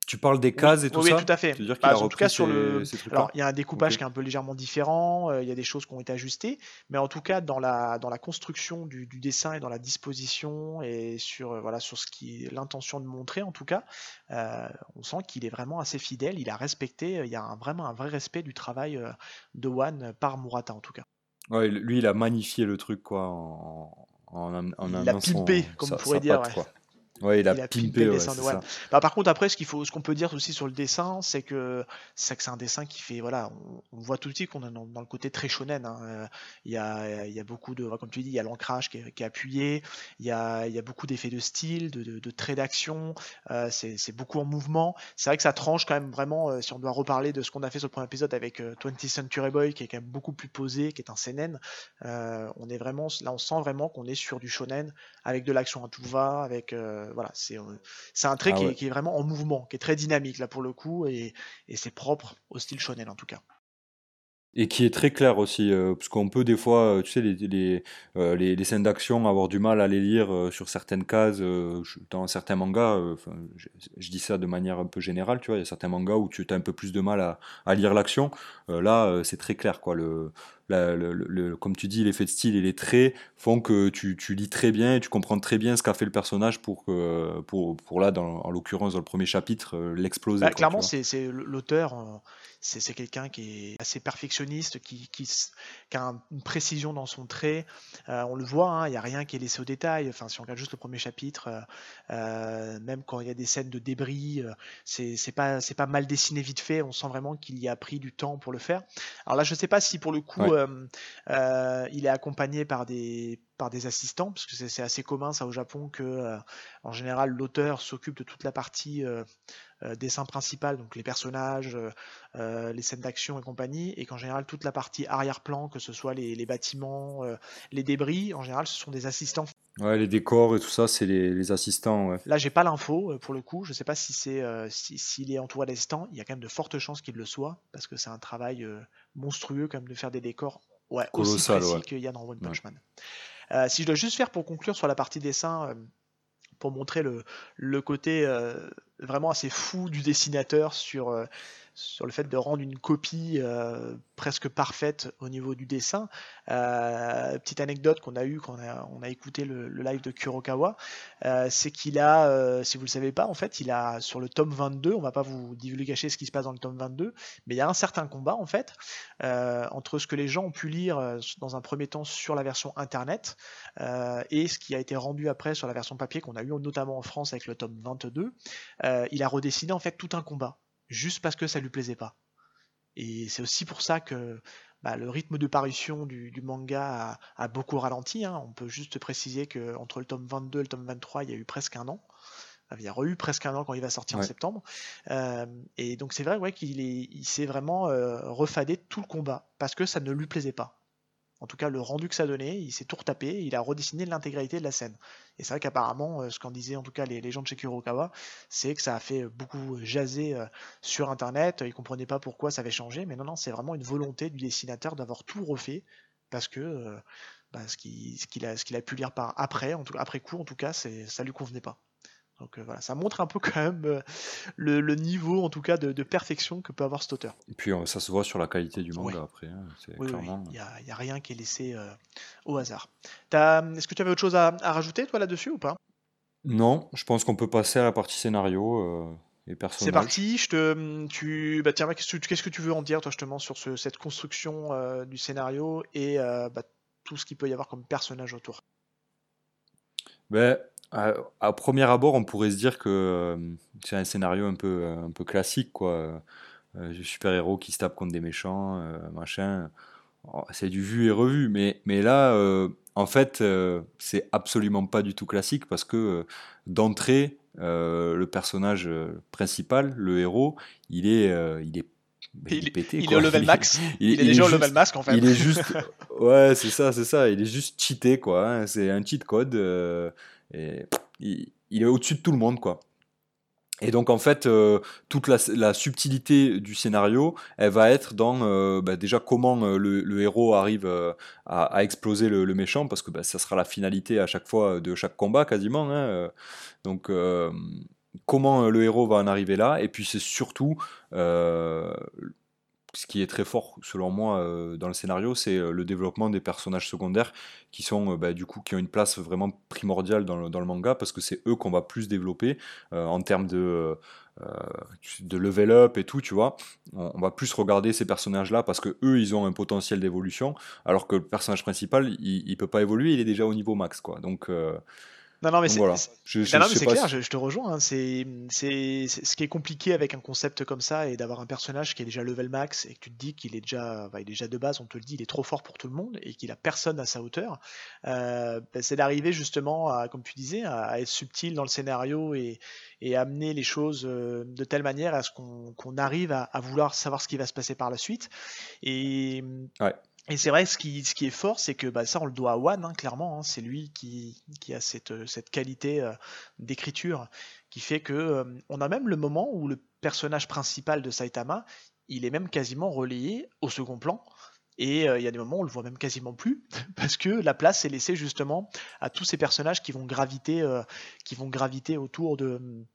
tu parles des cases et tout ça Oui, tout à fait. Dire bah, en tout cas, sur le. Alors, il y a un découpage qui est un peu légèrement différent, euh, il y a des choses qui ont été ajustées, mais en tout cas, dans la, dans la construction du, dessin et dans la disposition et sur, euh, voilà, sur ce qui l'intention de montrer, en tout cas, euh, on sent qu'il est vraiment assez fidèle, il a respecté, il y a vraiment un vrai respect du travail de One par Murata, en tout cas. Ouais, lui, il a magnifié le truc, quoi, en, en, en Il a pimpé, comme on pourrait dire. Ouais, il a, pimpé, le dessin de. Bah, par contre, après, ce qu'il faut, ce qu'on peut dire aussi sur le dessin, c'est que c'est que c'est un dessin qui fait, voilà, on, voit tout de suite qu'on est dans, le côté très shonen. Hein. Euh, il, y a, il y a beaucoup de, comme tu dis, il y a l'ancrage qui, est appuyé, il y a, il y a beaucoup d'effets de style, de, de, de traits d'action. Euh, c'est beaucoup en mouvement. C'est vrai que ça tranche quand même vraiment. Euh, si on doit reparler de ce qu'on a fait sur le premier épisode avec 20th Century Boy, qui est quand même beaucoup plus posé, qui est un seinen, on est vraiment, là, on sent vraiment qu'on est sur du shonen avec de l'action à tout va, avec euh, voilà, c'est euh, c'est un trait ah qui, est, vraiment en mouvement, qui est très dynamique là pour le coup, et, et c'est propre au style shonen en tout cas. Et qui est très clair aussi, euh, parce qu'on peut des fois, tu sais, les, les, les, scènes d'action, avoir du mal à les lire sur certaines cases, dans certains mangas, je, dis ça de manière un peu générale, tu vois, il y a certains mangas où tu as un peu plus de mal à, à lire l'action, là c'est très clair, quoi, le, le, comme tu dis, l'effet de style et les traits font que tu, tu, lis très bien et tu comprends très bien ce qu'a fait le personnage pour, que, pour, pour là, dans, en l'occurrence, dans le premier chapitre, euh, l'exploser. Bah, clairement, c'est l'auteur, euh, c'est quelqu'un qui est assez perfectionniste, qui, qui, a une précision dans son trait. Euh, on le voit, hein, il n'y a rien qui est laissé au détail. Enfin, si on regarde juste le premier chapitre, même quand il y a des scènes de débris, c'est pas, pas mal dessiné vite fait. On sent vraiment qu'il y a pris du temps pour le faire. Alors là, je ne sais pas si pour le coup, euh, euh, il est accompagné par des, par des assistants, parce que c'est assez commun ça au Japon que euh, en général l'auteur s'occupe de toute la partie dessin principal, donc les personnages, les scènes d'action et compagnie, et qu'en général toute la partie arrière-plan, que ce soit les, bâtiments, les débris, en général ce sont des assistants. Ouais, les décors et tout ça, c'est les, assistants. Ouais. Là, j'ai pas l'info pour le coup. Je sais pas si c'est s'il est entouré d'assistants. Il y a quand même de fortes chances qu'il le soit parce que c'est un travail monstrueux comme de faire des décors ouais, aussi précis qu'il y a dans One Punch Man. Euh, si je dois juste faire pour conclure sur la partie dessin, euh, pour montrer le, côté euh, vraiment assez fou du dessinateur sur sur le fait de rendre une copie euh, presque parfaite au niveau du dessin. Euh, petite anecdote qu'on a eue quand on a, écouté le, live de Kurokawa, euh, c'est qu'il a, si vous ne le savez pas, en fait, il a sur le tome 22, on va pas vous divulguer ce qui se passe dans le tome 22, mais il y a un certain combat en fait entre ce que les gens ont pu lire dans un premier temps sur la version internet et ce qui a été rendu après sur la version papier qu'on a eu notamment en France avec le tome 22. il a redessiné en fait tout un combat juste parce que ça lui plaisait pas. Et c'est aussi pour ça que bah, le rythme de parution du, manga a, beaucoup ralenti. Hein. On peut juste préciser qu'entre le tome 22 et le tome 23, il y a eu presque un an. Il y a eu presque un an quand il va sortir en septembre. Euh, et donc c'est vrai ouais, qu'il il s'est vraiment euh, refadé tout le combat parce que ça ne lui plaisait pas. En tout cas, le rendu que ça donnait, il s'est tout retapé, il a redessiné l'intégralité de la scène. Et c'est vrai qu'apparemment, euh, ce qu'en disaient en tout cas les, gens de chez Kurokawa, c'est que ça a fait beaucoup jaser euh, sur Internet. Ils comprenaient pas pourquoi ça avait changé, mais non, non, c'est vraiment une volonté du dessinateur d'avoir tout refait parce que euh, bah, ce qu'il a, a, pu lire par après, en tout, après coup, en tout cas, ça lui convenait pas. Donc euh, voilà, ça montre un peu quand même euh, le, niveau, en tout cas, de, perfection que peut avoir cet auteur. Et puis euh, ça se voit sur la qualité du manga après. Hein, oui, il n'y a, rien qui est laissé au hasard. Est-ce que tu avais autre chose à, rajouter, toi, là-dessus ou pas? Non, je pense qu'on peut passer à la partie scénario. et C'est parti. Je te, tu, bah, tiens, qu'est-ce que tu veux en dire, toi, justement, sur cette construction du scénario et bah, tout ce qu'il peut y avoir comme personnage autour? Ben, à, premier abord, on pourrait se dire que euh, c'est un scénario un peu, un peu classique, quoi. Euh, super-héros qui se tape contre des méchants, euh, machin. Oh, c'est du vu et revu, mais, mais là, en fait, c'est absolument pas du tout classique parce que d'entrée, le personnage principal, le héros, il est, il est il, est pété, il est au level max. Il, est, déjà au level max en fait. Il est juste, ouais, c'est ça, c'est ça. Il est juste cheaté quoi. Hein. C'est un cheat code. Il, est au-dessus de tout le monde, quoi. Et donc en fait, euh, toute la, subtilité du scénario, elle va être dans euh, bah, déjà comment euh, le, héros arrive à, exploser le, méchant, parce que bah, ça sera la finalité à chaque fois de chaque combat quasiment. Hein, donc comment le héros va en arriver là, et puis c'est surtout ce qui est très fort selon moi euh, dans le scénario, c'est euh, le développement des personnages secondaires qui sont euh, bah, du coup qui ont une place vraiment primordiale dans le, manga parce que c'est eux qu'on va plus développer en termes de de level up et tout, tu vois. On, va plus regarder ces personnages-là parce que eux, ils ont un potentiel d'évolution, alors que le personnage principal, il, il peut pas évoluer, il est déjà au niveau max, quoi. Donc non, non, mais c'est clair, je, te rejoins. Hein. C'est ce qui est compliqué avec un concept comme ça et d'avoir un personnage qui est déjà level max et que tu te dis qu'il est déjà, il est déjà de base, on te le dit, il est trop fort pour tout le monde et qu'il a personne à sa hauteur. Euh, bah, c'est d'arriver justement, à, comme tu disais, à, être subtil dans le scénario et, et amener les choses euh, de telle manière à ce qu'on arrive à, à, vouloir savoir ce qui va se passer par la suite. Et ouais. Et c'est vrai, ce qui, ce qui est fort, c'est que bah, ça, on le doit à One, hein, clairement. Hein. c'est lui qui, a cette, euh, qualité euh, d'écriture qui fait que euh, on a même le moment où le personnage principal de Saitama, il est même quasiment relayé au second plan. Et il y a des moments où on le voit même quasiment plus, parce que la place est laissée justement à tous ces personnages qui vont graviter, qui vont graviter autour de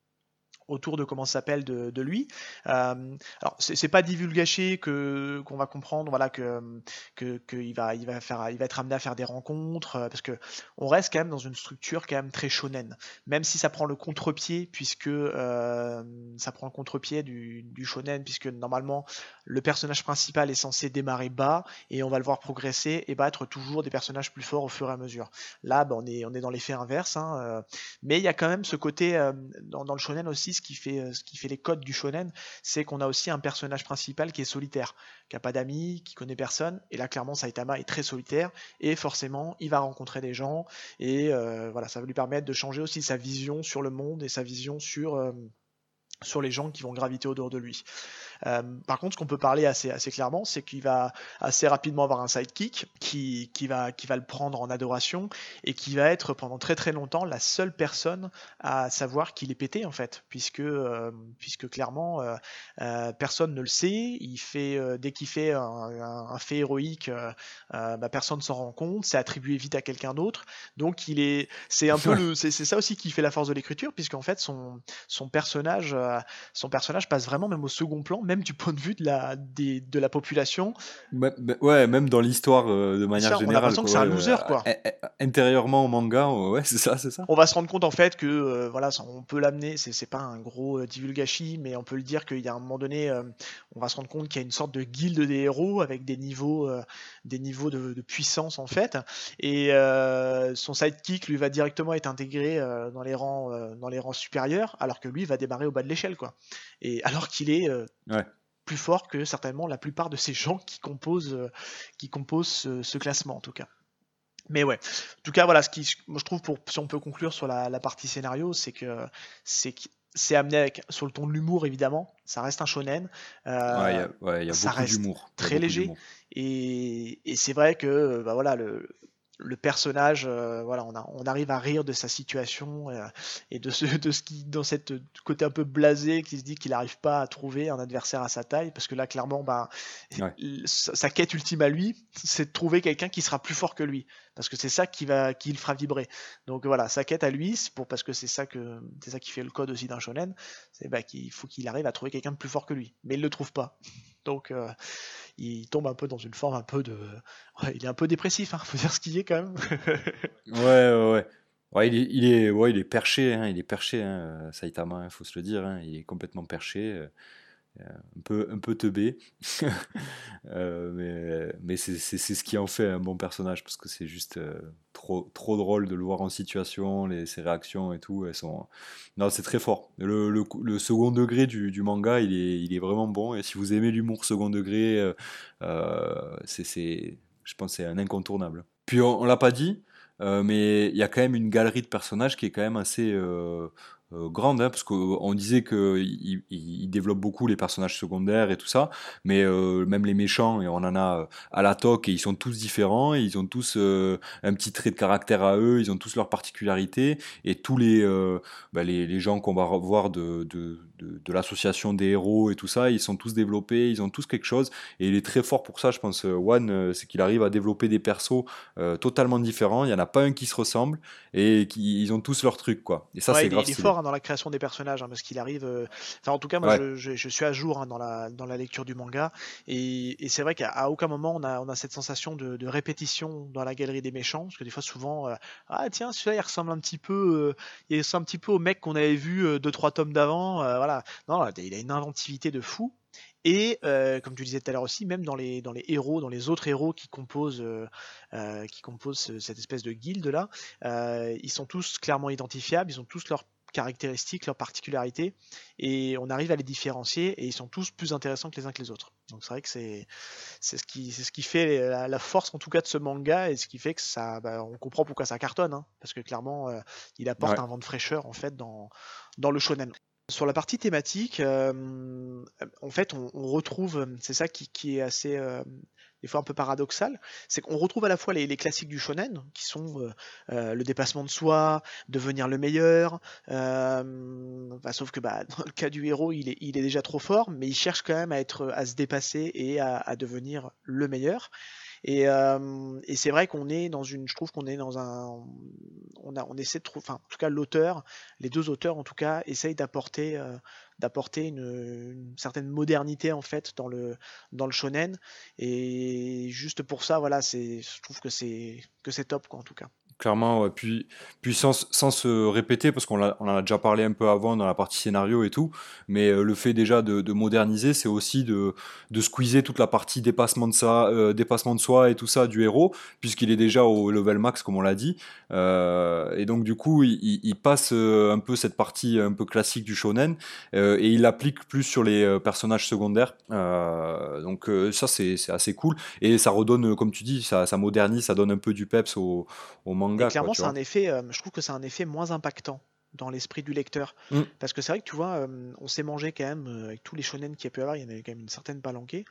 autour de comment s'appelle de, lui. Euh, alors c'est pas divulgaché que qu'on va comprendre voilà que que, va il va faire il va être amené à faire des rencontres euh, parce que on reste quand même dans une structure quand même très shonen. Même si ça prend le contre-pied puisque euh, ça prend contre-pied du, du shonen puisque normalement le personnage principal est censé démarrer bas et on va le voir progresser et battre toujours des personnages plus forts au fur et à mesure. Là, bah, on est on est dans l'effet inverse, hein, euh, mais il y a quand même ce côté dans le shonen aussi ce qui fait, euh, ce qui fait les codes du shonen, c'est qu'on a aussi un personnage principal qui est solitaire, qui n'a pas d'amis, qui connaît personne. Et là, clairement, Saitama est très solitaire et forcément, il va rencontrer des gens et euh, voilà, ça va lui permettre de changer aussi sa vision sur le monde et sa vision sur euh, sur les gens qui vont graviter autour de lui. Euh, par contre, ce qu'on peut parler assez, clairement, c'est qu'il va assez rapidement avoir un sidekick qui, va, qui va le prendre en adoration et qui va être pendant très très longtemps la seule personne à savoir qu'il est pété en fait, puisque, euh, clairement euh, personne ne le sait. Il fait dès qu'il fait un, fait héroïque, bah, personne s'en rend compte. C'est attribué vite à quelqu'un d'autre. Donc c'est un peu c'est ça aussi qui fait la force de l'écriture, puisqu'en fait son personnage, son personnage passe vraiment même au second plan même du point de vue de la, de la population. ouais, même dans l'histoire euh, de manière générale. On a l'impression que c'est un loser, quoi. Euh, intérieurement au manga, ouais, c'est ça, c'est ça. On va se rendre compte en fait que, euh, voilà, on peut l'amener, c'est pas un gros divulgachi, mais on peut le dire qu'il y a un moment donné, on va se rendre compte qu'il y a une sorte de guilde des héros avec des niveaux, des niveaux de, de, puissance en fait, et son sidekick lui va directement être intégré dans les rangs, dans les rangs supérieurs, alors que lui va démarrer au bas de l'échelle, quoi. Et alors qu'il est plus fort que certainement la plupart de ces gens qui composent, euh, qui composent ce, classement en tout cas. Mais ouais, en tout cas voilà, ce qui, moi je trouve pour si on peut conclure sur la, partie scénario, c'est que c'est c'est amené avec, sur le ton de l'humour évidemment. Ça reste un shonen. Euh, ouais, il y a, ça beaucoup d'humour. Très léger. Et, et c'est vrai que bah voilà, le, le personnage, euh, voilà, on, on, arrive à rire de sa situation euh, et de ce, de ce qui, dans cette côté un peu blasé, qui se dit qu'il n'arrive pas à trouver un adversaire à sa taille, parce que là, clairement, bah, sa, quête ultime à lui, c'est de trouver quelqu'un qui sera plus fort que lui, parce que c'est ça qui va, qui le fera vibrer. Donc voilà, sa quête à lui, pour parce que c'est ça que, c'est ça qui fait le code aussi d'un shonen, c'est bah, qu'il faut qu'il arrive à trouver quelqu'un de plus fort que lui, mais il le trouve pas. Donc euh, il tombe un peu dans une forme un peu de. il est un peu dépressif, hein, faut dire ce qu'il est quand même. ouais, ouais, ouais. Il est, ouais, il est perché, hein, il est perché, hein, Saitama, il faut se le dire, hein, il est complètement perché. Euh, un peu, un peu teubé. euh, mais mais c'est ce qui en fait un bon personnage parce que c'est juste euh, trop, trop drôle de le voir en situation, les, ses réactions et tout. Elles sont... Non, c'est très fort. Le, le, second degré du, manga, il est, il est vraiment bon. Et si vous aimez l'humour second degré, euh, c'est, je pense c'est un incontournable. Puis on, l'a pas dit, mais il y a quand même une galerie de personnages qui est quand même assez grande, hein, parce qu'on disait qu'il il développe beaucoup les personnages secondaires et tout ça, mais euh, même les méchants, et on en a euh, à la toque, et ils sont tous différents, et ils ont tous un petit trait de caractère à eux, ils ont tous leurs particularités, et tous les, bah, les, les, gens qu'on va voir de, de, de, de l'association des héros et tout ça, ils sont tous développés, ils ont tous quelque chose, et il est très fort pour ça, je pense, One, c'est qu'il arrive à développer des persos totalement différents, il n'y en a pas un qui se ressemble, et qui, ils ont tous leur truc, quoi. Et ça, c'est grave. Hein, dans la création des personnages, hein, parce qu'il arrive. Euh, enfin, en tout cas, moi, je, je, suis à jour hein, dans, la, dans la lecture du manga, et, et c'est vrai qu'à aucun moment on a, on a cette sensation de, de, répétition dans la galerie des méchants, parce que des fois, souvent, euh, ah tiens, celui-là, il ressemble un petit peu, euh, il ressemble un petit peu au mec qu'on avait vu deux trois tomes d'avant. voilà, non, il a une inventivité de fou. Et euh, comme tu disais tout à l'heure aussi, même dans les, dans les héros, dans les autres héros qui composent, euh, euh qui composent cette espèce de guilde là, ils sont tous clairement identifiables, ils ont tous leurs caractéristiques, leurs particularités, et on arrive à les différencier, et ils sont tous plus intéressants que les uns que les autres. Donc c'est vrai que c'est c'est ce qui c'est ce qui fait la, force en tout cas de ce manga, et ce qui fait que ça, bah, on comprend pourquoi ça cartonne, hein, parce que clairement euh, il apporte un vent de fraîcheur en fait dans dans le shonen. Sur la partie thématique, euh, en fait, on, retrouve, c'est ça qui, est assez, euh, des fois un peu paradoxal, c'est qu'on retrouve à la fois les, classiques du shonen, qui sont euh, le dépassement de soi, devenir le meilleur, sauf que bah, dans le cas du héros, il est, déjà trop fort, mais il cherche quand même à, se dépasser et à, à devenir le meilleur. Et, et c'est vrai qu'on est dans une, je trouve qu'on est dans un, on essaie de trouver, enfin, en tout cas l'auteur, les deux auteurs en tout cas, essayent d'apporter, d'apporter une, une, certaine modernité en fait dans le, dans le shonen. Et juste pour ça, voilà, c'est, je trouve que c'est, que c'est top quoi en tout cas. Clairement, puis, puis sans, sans, se répéter, parce qu'on en a déjà parlé un peu avant dans la partie scénario et tout, mais euh, le fait déjà de, de moderniser, c'est aussi de, de squeezer toute la partie dépassement de, ça, euh, dépassement de soi et tout ça du héros, puisqu'il est déjà au level max, comme on l'a dit. Euh, et donc, du coup, il, passe un peu cette partie un peu classique du shonen, et il l'applique plus sur les personnages secondaires. donc, ça, c'est assez cool. Et ça redonne, comme tu dis, ça, ça modernise, ça donne un peu du peps au, au manga clairement, c'est un effet, euh, je trouve que c'est un effet moins impactant dans l'esprit du lecteur. Mm. Parce que c'est vrai que tu vois, euh, on s'est mangé quand même euh, avec tous les shonen qu'il y a pu avoir, il y en avait quand même une certaine palanquée.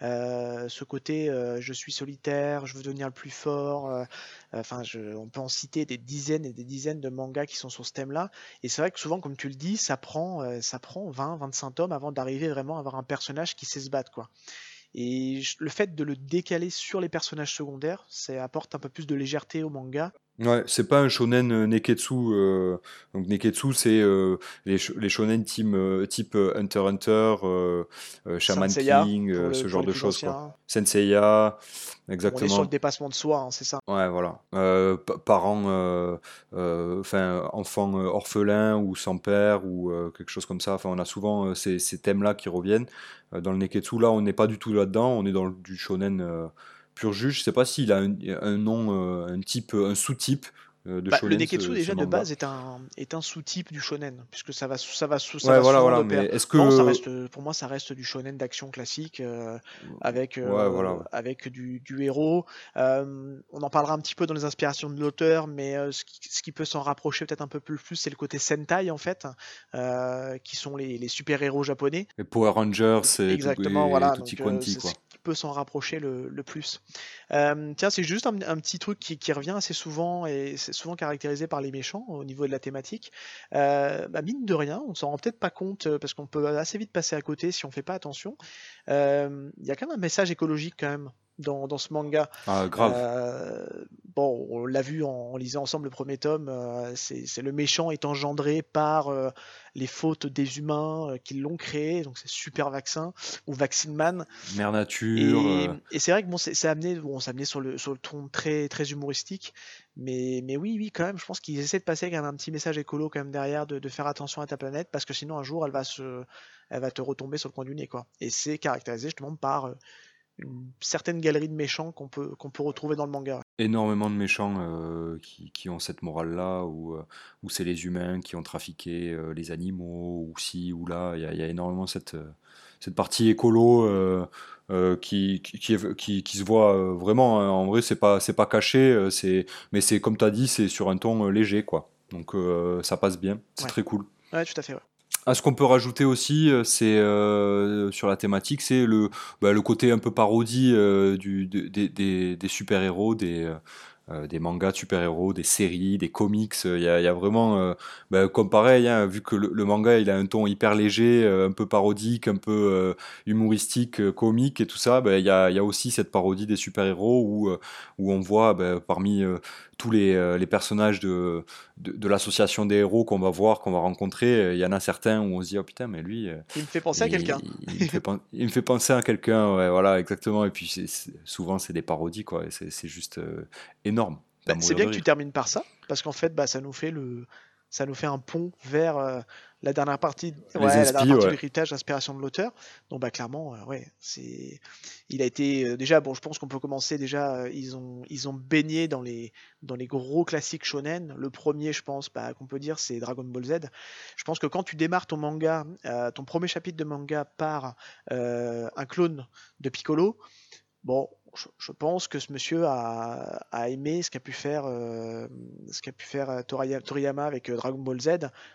ce côté, je suis solitaire, je veux devenir le plus fort. Enfin, on peut en citer des dizaines et des dizaines de mangas qui sont sur ce thème-là. Et c'est vrai que souvent, comme tu le dis, ça prend, ça prend 20, 25 tomes avant d'arriver vraiment à avoir un personnage qui sait se battre, quoi. Et le fait de le décaler sur les personnages secondaires, ça apporte un peu plus de légèreté au manga Ouais, c'est pas un shonen euh, neketsu. Euh, donc neketsu, c'est euh, les, les, shonen team, euh, type Hunter Hunter, Shaman King, ce genre de choses. Quoi. Senseiya, exactement. On est sur le dépassement de soi, hein, c'est ça. Ouais, voilà. parents, enfin enfants orphelins ou sans père ou quelque chose comme ça. Enfin, on a souvent ces, ces thèmes-là qui reviennent. dans le neketsu, là, on n'est pas du tout là-dedans. On est dans du shonen pur juge. Je sais pas s'il a un, nom, euh, un type, un sous-type. euh, de Bah, le shonen, Neketsu ce, ce déjà de base est un est un sous-type du shonen puisque ça va ça va ça Ouais, va voilà, voilà. Mais est-ce Non, ça que. reste pour moi ça reste du shonen d'action classique euh, avec Ouais, voilà. ouais. avec du, du héros. Euh, on en parlera un petit peu dans les inspirations de l'auteur, mais ce qui, ce qui peut s'en rapprocher peut-être un peu plus, c'est le côté Sentai en fait, qui sont les, les super-héros japonais. Les Power Rangers tout, Exactement, et voilà. tutti Donc, quanti, c'est quoi. Peut s'en rapprocher le, plus. Euh, tiens, c'est juste un, petit truc qui, qui revient assez souvent et c'est souvent caractérisé par les méchants au niveau de la thématique. Euh, bah, mine de rien, on s'en rend peut-être pas compte euh, parce qu'on peut assez vite passer à côté si on fait pas attention. Euh, Il y a quand même un message écologique quand même dans, dans ce manga. Ah, grave. Euh, bon, on l'a vu en, en lisant ensemble le premier tome, euh, c'est le méchant est engendré par euh, les fautes des humains euh, qui l'ont créé, donc c'est Super Vaccin ou Vaccine Man. Mère Nature. et c'est vrai que bon, c'est amené, bon, amené sur le, sur le ton très, très humoristique, mais, mais oui, oui, quand même, je pense qu'ils essaient de passer quand même un petit message écolo quand même derrière, de, de faire attention à ta planète, parce que sinon un jour elle va se, elle va te retomber sur le coin du nez, quoi. Et c'est caractérisé justement par une certaine galerie de méchants qu'on peut, qu'on peut retrouver dans le manga. énormément de méchants euh, qui, qui ont cette morale-là, où, euh, où c'est les humains qui ont trafiqué euh, les animaux, ou ci, ou là. Il y a, il y a énormément cette, cette partie écolo euh, qui, qui, se voit vraiment. hein. En vrai, c'est pas, c'est pas caché, c'est, mais c'est comme tu as dit, c'est sur un ton léger, quoi. Donc ça passe bien, c'est Ouais. très cool. Ouais, tout à fait. ouais. Ah, ce qu'on peut rajouter aussi, euh, euh, sur la thématique, c'est le, bah, côté un peu parodie euh, des, super-héros, des, des mangas super-héros, des séries, des comics. Il y a, vraiment, bah, comme pareil, hein, vu que le, manga il a un ton hyper léger, un peu parodique, un peu humoristique, comique et tout ça, bah, il y a, aussi cette parodie des super-héros où, on voit parmi tous les personnages de, de, de l'association des héros qu'on va voir, qu'on va rencontrer, euh, il y en a certains où on se dit oh putain mais lui euh, Il me fait penser à quelqu'un. il me fait pen- il me fait penser à quelqu'un, ouais, voilà exactement. Et puis souvent c'est des parodies quoi, c'est juste euh, énorme. Bah, c'est bien que tu termines par ça, parce qu'en fait, bah, ça nous fait le, ça nous fait un pont vers la dernière partie, ouais, la dernière partie de l'héritage, l'inspiration de l'auteur. Donc, bah, clairement, euh, ouais, c'est, il a été euh, déjà, bon, je pense qu'on peut commencer déjà. euh, ils ont, ils ont baigné dans les, dans les gros classiques shonen. Le premier, je pense, bah, qu'on peut dire, c'est Dragon Ball Z. Je pense que quand tu démarres ton manga, ton premier chapitre de manga par un clone de Piccolo, bon, je, je pense que ce monsieur a, a aimé ce qu'a pu faire, euh, ce qu'a pu faire euh, Toriyama avec euh, Dragon Ball Z.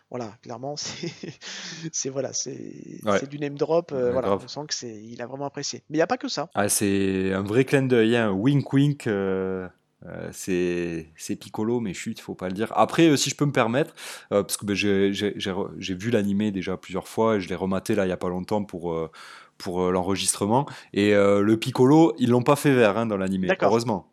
Voilà, clairement, c'est, voilà, c'est, Ouais. du name drop. euh, voilà, grave. on sent que c'est, il a vraiment apprécié. Mais il n'y a pas que ça. Ah, c'est un vrai clin d'œil, hein, wink wink. euh, euh, c'est c'est Piccolo, mais chut, faut pas le dire. Après, euh, si je peux me permettre, euh, parce que ben, j'ai vu l'animé déjà plusieurs fois et je l'ai rematé là il y a pas longtemps pour, pour euh, l'enregistrement. Et euh, le Piccolo, ils l'ont pas fait vert hein, dans l'animé, heureusement.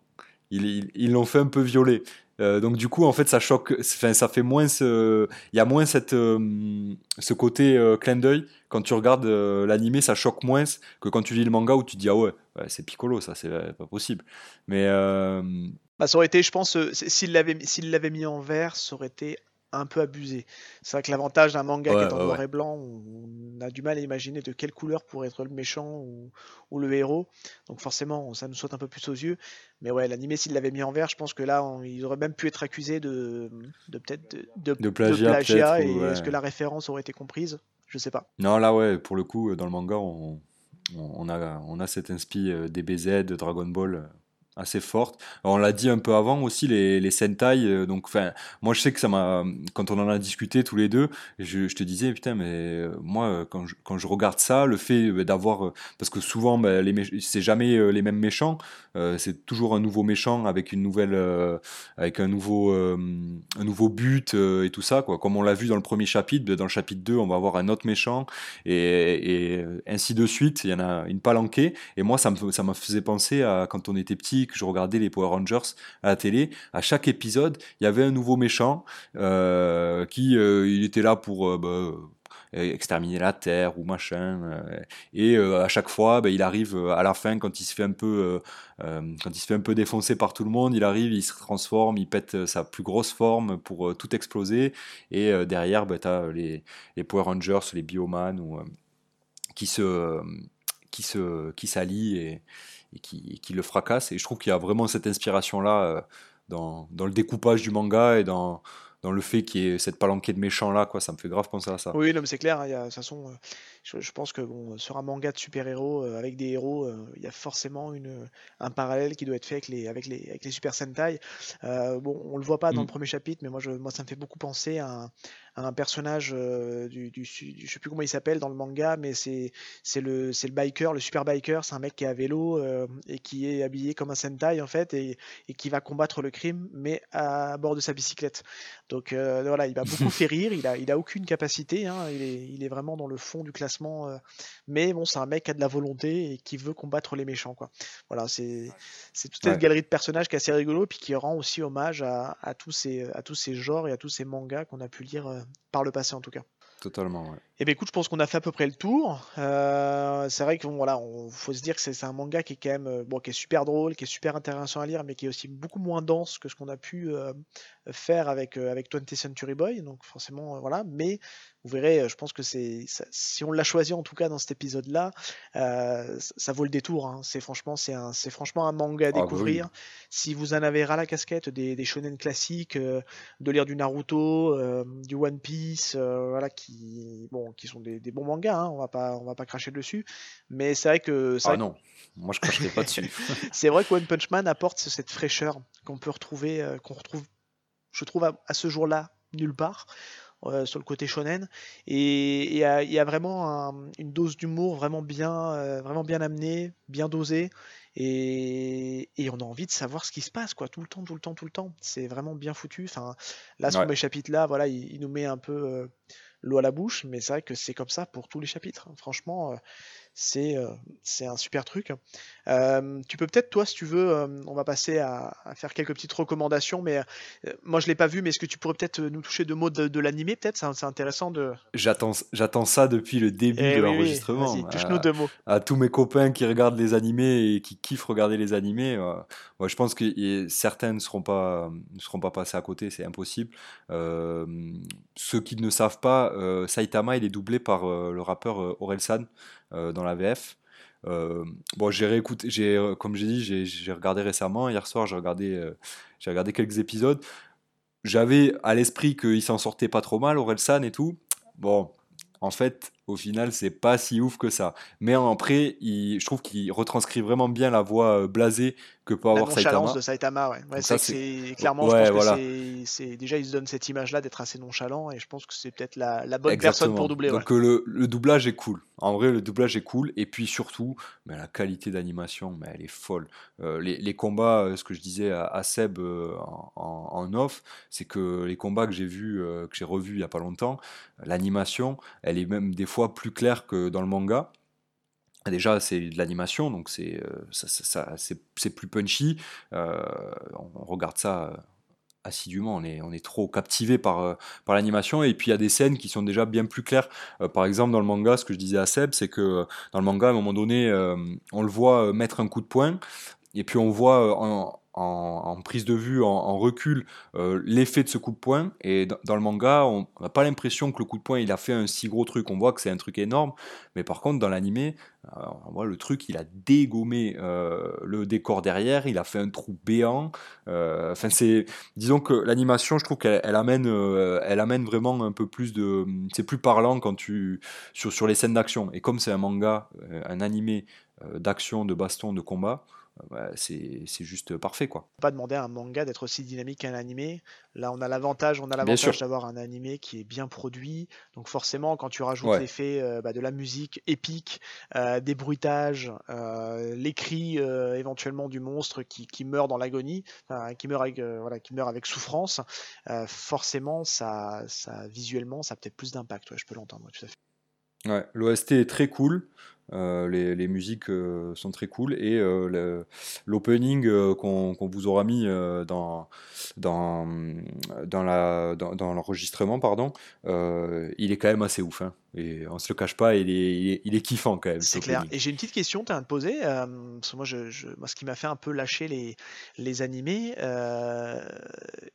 Ils l'ont fait un peu violet. Euh, donc du coup, en fait, ça choque. Enfin, ça fait moins ce. Il y a moins cette, euh, ce côté euh, clin d'œil. Quand tu regardes l'animé, ça choque moins que quand tu lis le manga où tu te dis ah ouais, ouais, c'est Piccolo, ça c'est pas possible. Mais Bah, ça aurait été, je pense, s'il l'avait, s'il l'avait mis en vert, ça aurait été un peu abusé. C'est vrai que l'avantage d'un manga qui est en ouais, noir ouais. et blanc, on a du mal à imaginer de quelle couleur pourrait être le méchant ou, ou le héros. Donc forcément, ça nous saute un peu plus aux yeux. Mais ouais, l'animé, s'il l'avait mis en vert, je pense que là, on- il aurait même pu être accusé de, de peut-être de, de- de de plagiat. Et est-ce que la référence aurait été comprise? Je sais pas. Non, là ouais, pour le coup, dans le manga, on, on a, on a cette inspi euh, DBZ, de Dragon Ball. Assez forte. On l'a dit un peu avant aussi, les, les Sentai. euh, donc, enfin, moi, je sais que ça m'a. Quand on en a discuté tous les deux, je, te disais, putain, mais euh, moi, quand je, quand je regarde ça, le fait euh, d'avoir. Parce que souvent, bah, les c'est jamais les mêmes méchants. c'est toujours un nouveau méchant avec une nouvelle. avec un nouveau, un nouveau but et tout ça, quoi. Comme on l'a vu dans le premier chapitre, bah, dans le chapitre 2, on va avoir un autre méchant et, et ainsi de suite. Il y en a une palanquée. Et moi, ça me, ça me faisait penser à quand on était petit, que je regardais les Power Rangers à la télé. À chaque épisode, il y avait un nouveau méchant euh, qui euh, il était là pour euh, bah, exterminer la Terre ou machin. et à chaque fois, bah, il arrive à la fin quand il se fait un peu, quand il se fait un peu défoncer par tout le monde, il arrive, il se transforme, il pète sa plus grosse forme pour tout exploser. Et derrière, bah, tu as les, les Power Rangers, les Bioman ou qui se qui se qui s'allient et, et qui, le fracassent et je trouve qu'il y a vraiment cette inspiration là dans, le découpage du manga et dans, le fait qu'il y ait cette palanquée de méchants là, quoi. Ça me fait grave penser à ça. Oui, non, c'est clair. Hein, il y a, de toute façon, je, pense que bon, sur un manga de super-héros avec des héros, il y a forcément une, un parallèle qui doit être fait avec les, avec les, avec les Super Sentai. bon, on le voit pas dans le mmh. premier chapitre, mais moi, je, moi, ça me fait beaucoup penser à, un personnage euh, du, du, je sais plus comment il s'appelle dans le manga, mais c'est le le biker, le super biker, c'est un mec qui est à vélo euh, et qui est habillé comme un sentai en fait et, et, qui va combattre le crime, mais à bord de sa bicyclette. Donc euh, voilà, il va beaucoup faire rire, il a il a aucune capacité, hein, il est il est vraiment dans le fond du classement, mais bon, c'est un mec qui a de la volonté et qui veut combattre les méchants quoi. Voilà, c'est toute cette galerie de personnages qui est assez rigolo puis qui rend aussi hommage à, à tous ces à tous ces genres et à tous ces mangas qu'on a pu lire par le passé en tout cas. Totalement, ouais. Et eh bien écoute, je pense qu'on a fait à peu près le tour. Euh, c'est vrai qu'on voilà, on faut se dire que c'est un manga qui est quand même euh, bon, qui est super drôle, qui est super intéressant à lire, mais qui est aussi beaucoup moins dense que ce qu'on a pu euh, faire avec avec 20th Century Boy. Donc forcément, voilà. Mais vous verrez, je pense que c'est si on l'a choisi en tout cas dans cet épisode-là, ça vaut le détour. Hein. C'est franchement, c'est un, c'est franchement un manga à ah, bah découvrir. Si vous en avez ras la casquette des, des shonen classiques, de lire du Naruto, du One Piece, voilà, qui bon qui sont des, bons mangas, hein, on va pas on va pas cracher dessus, mais c'est vrai que ah non, moi je cracherai pas dessus. c'est vrai que One Punch Man apporte cette fraîcheur qu'on peut retrouver, euh, qu'on retrouve, je trouve à, ce jour-là nulle part. Euh, sur le côté shonen et il y, a vraiment une dose d'humour vraiment bien euh, vraiment bien amenée bien dosée et, on a envie de savoir ce qui se passe quoi tout le temps tout le temps tout le temps c'est vraiment bien foutu enfin là ce ouais. chapitre là voilà il, nous met un peu l'eau à la bouche, mais c'est vrai que c'est comme ça pour tous les chapitres. Franchement, euh, c'est euh, c'est un super truc. Euh, tu peux peut-être, toi, si tu veux, euh, on va passer à, faire quelques petites recommandations, mais moi je l'ai pas vu, mais est-ce que tu pourrais peut-être nous toucher deux mots de, l'animé, peut-être? C'est intéressant de. J'attends, j'attends ça depuis le début eh de l'enregistrement. touche-nous deux mots. À, tous mes copains qui regardent les animés et qui kiffent regarder les animés, moi, je pense que certains ne seront pas, ne seront pas passés à côté, c'est impossible. ceux qui ne savent pas, Saitama, il est doublé par le rappeur Orelsan. Euh, dans la VF. Euh, bon, j'ai réécouté, j'ai, euh, comme j'ai dit, j'ai regardé récemment. Hier soir, j'ai regardé, j'ai regardé quelques épisodes. J'avais à l'esprit qu'il s'en sortait pas trop mal, Orelsan et tout. Bon, en fait, au final, c'est pas si ouf que ça. Mais après, il, je trouve qu'il retranscrit vraiment bien la voix euh, blasée que peut avoir la Saitama. de Saitama, ouais. c'est clairement, je pense que c'est déjà il se donne cette image-là d'être assez nonchalant et je pense que c'est peut-être la, la, bonne personne pour doubler. Donc le, le, doublage est cool. En vrai, le doublage est cool et puis surtout, mais la qualité d'animation, mais elle est folle. Euh, les, les, combats, euh, ce que je disais à, Seb en, en, off, c'est que les combats que j'ai vus, que j'ai revus il y a pas longtemps, l'animation, elle est même des fois plus claire que dans le manga. Déjà, c'est de l'animation, donc c'est euh, c'est plus punchy. Euh, on regarde ça euh, assidûment, on est, on est trop captivé par, par l'animation. Et puis il y a des scènes qui sont déjà bien plus claires. par exemple, dans le manga, ce que je disais à Seb, c'est que dans le manga, à un moment donné, on le voit mettre un coup de poing, et puis on voit en, en, prise de vue, en, recul, euh, l'effet de ce coup de poing. Et dans, le manga, on n'a pas l'impression que le coup de poing, il a fait un si gros truc. On voit que c'est un truc énorme. Mais par contre, dans l'animé, euh, on voit le truc, il a dégommé euh, le décor derrière, il a fait un trou béant. Enfin, c'est, disons que l'animation, je trouve qu'elle amène, elle amène vraiment un peu plus de, c'est plus parlant quand tu sur sur les scènes d'action. Et comme c'est un manga, un animé d'action, de baston, de combat c'est juste parfait quoi. Pas demander à un manga d'être aussi dynamique qu'un animé. Là, on a l'avantage, on a l'avantage d'avoir un animé qui est bien produit. Donc forcément, quand tu rajoutes l'effet euh, bah, de la musique épique, euh, des bruitages, euh, les cris éventuellement du monstre qui, meurt dans l'agonie, qui meurt avec voilà, qui meurt avec souffrance, forcément, ça, ça visuellement, ça a peut-être plus d'impact. je peux l'entendre tout à fait. Ouais, l'OST est très cool. Euh, les, musiques euh, sont très cool et euh, l'opening qu'on vous aura mis dans, l'enregistrement, pardon, il est quand même assez ouf. Hein. Et on se le cache pas, il est, il est, kiffant quand même. C'est clair. Et j'ai une petite question à te poser. parce que moi, je, moi, ce qui m'a fait un peu lâcher les, les animés,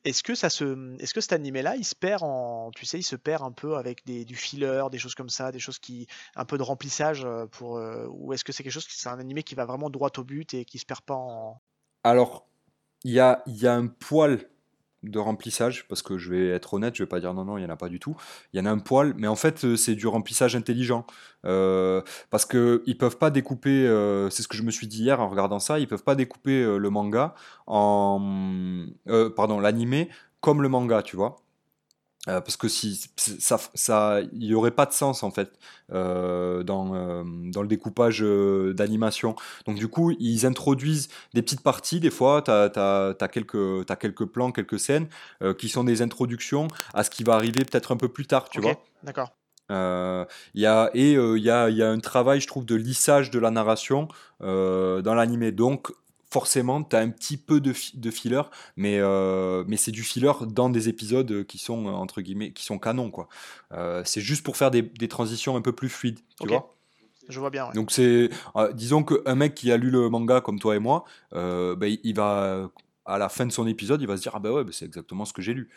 est-ce que ça se, est-ce que cet animé-là, il se perd en, tu sais, il se perd un peu avec des, du filler, des choses comme ça, des choses qui, un peu de remplissage euh, ou est-ce que c'est quelque chose, c'est un animé qui va vraiment droit au but et qui se perd pas en. Alors, il y a, y a un poil de remplissage, parce que je vais être honnête, je vais pas dire non, non, il n'y en a pas du tout. Il y en a un poil, mais en fait, euh, c'est du remplissage intelligent. Euh, parce qu'ils ne peuvent pas découper, euh, c'est ce que je me suis dit hier en regardant ça, ils peuvent pas découper le manga en. pardon, l'animé comme le manga, tu vois. Euh, parce que si ça, ça, il n'y aurait pas de sens en fait euh, dans, euh, dans, le découpage d'animation. Donc du coup, ils introduisent des petites parties. Des fois, tu as, quelques, as quelques plans, quelques scènes qui sont des introductions à ce qui va arriver peut-être un peu plus tard, tu vois. D'accord. y a, et il y, a, y, a, un travail, je trouve, de lissage de la narration dans l'animé. Donc forcément, tu as un petit peu de, de filler, mais, euh, mais c'est du filler dans des épisodes qui sont, entre guillemets, qui sont canons. quoi. Euh, c'est juste pour faire des, des, transitions un peu plus fluides, tu vois je vois bien. Donc c'est, euh, disons qu'un mec qui a lu le manga comme toi et moi, bah, il va à la fin de son épisode, il va se dire ah bah ouais, bah, c'est exactement ce que j'ai lu.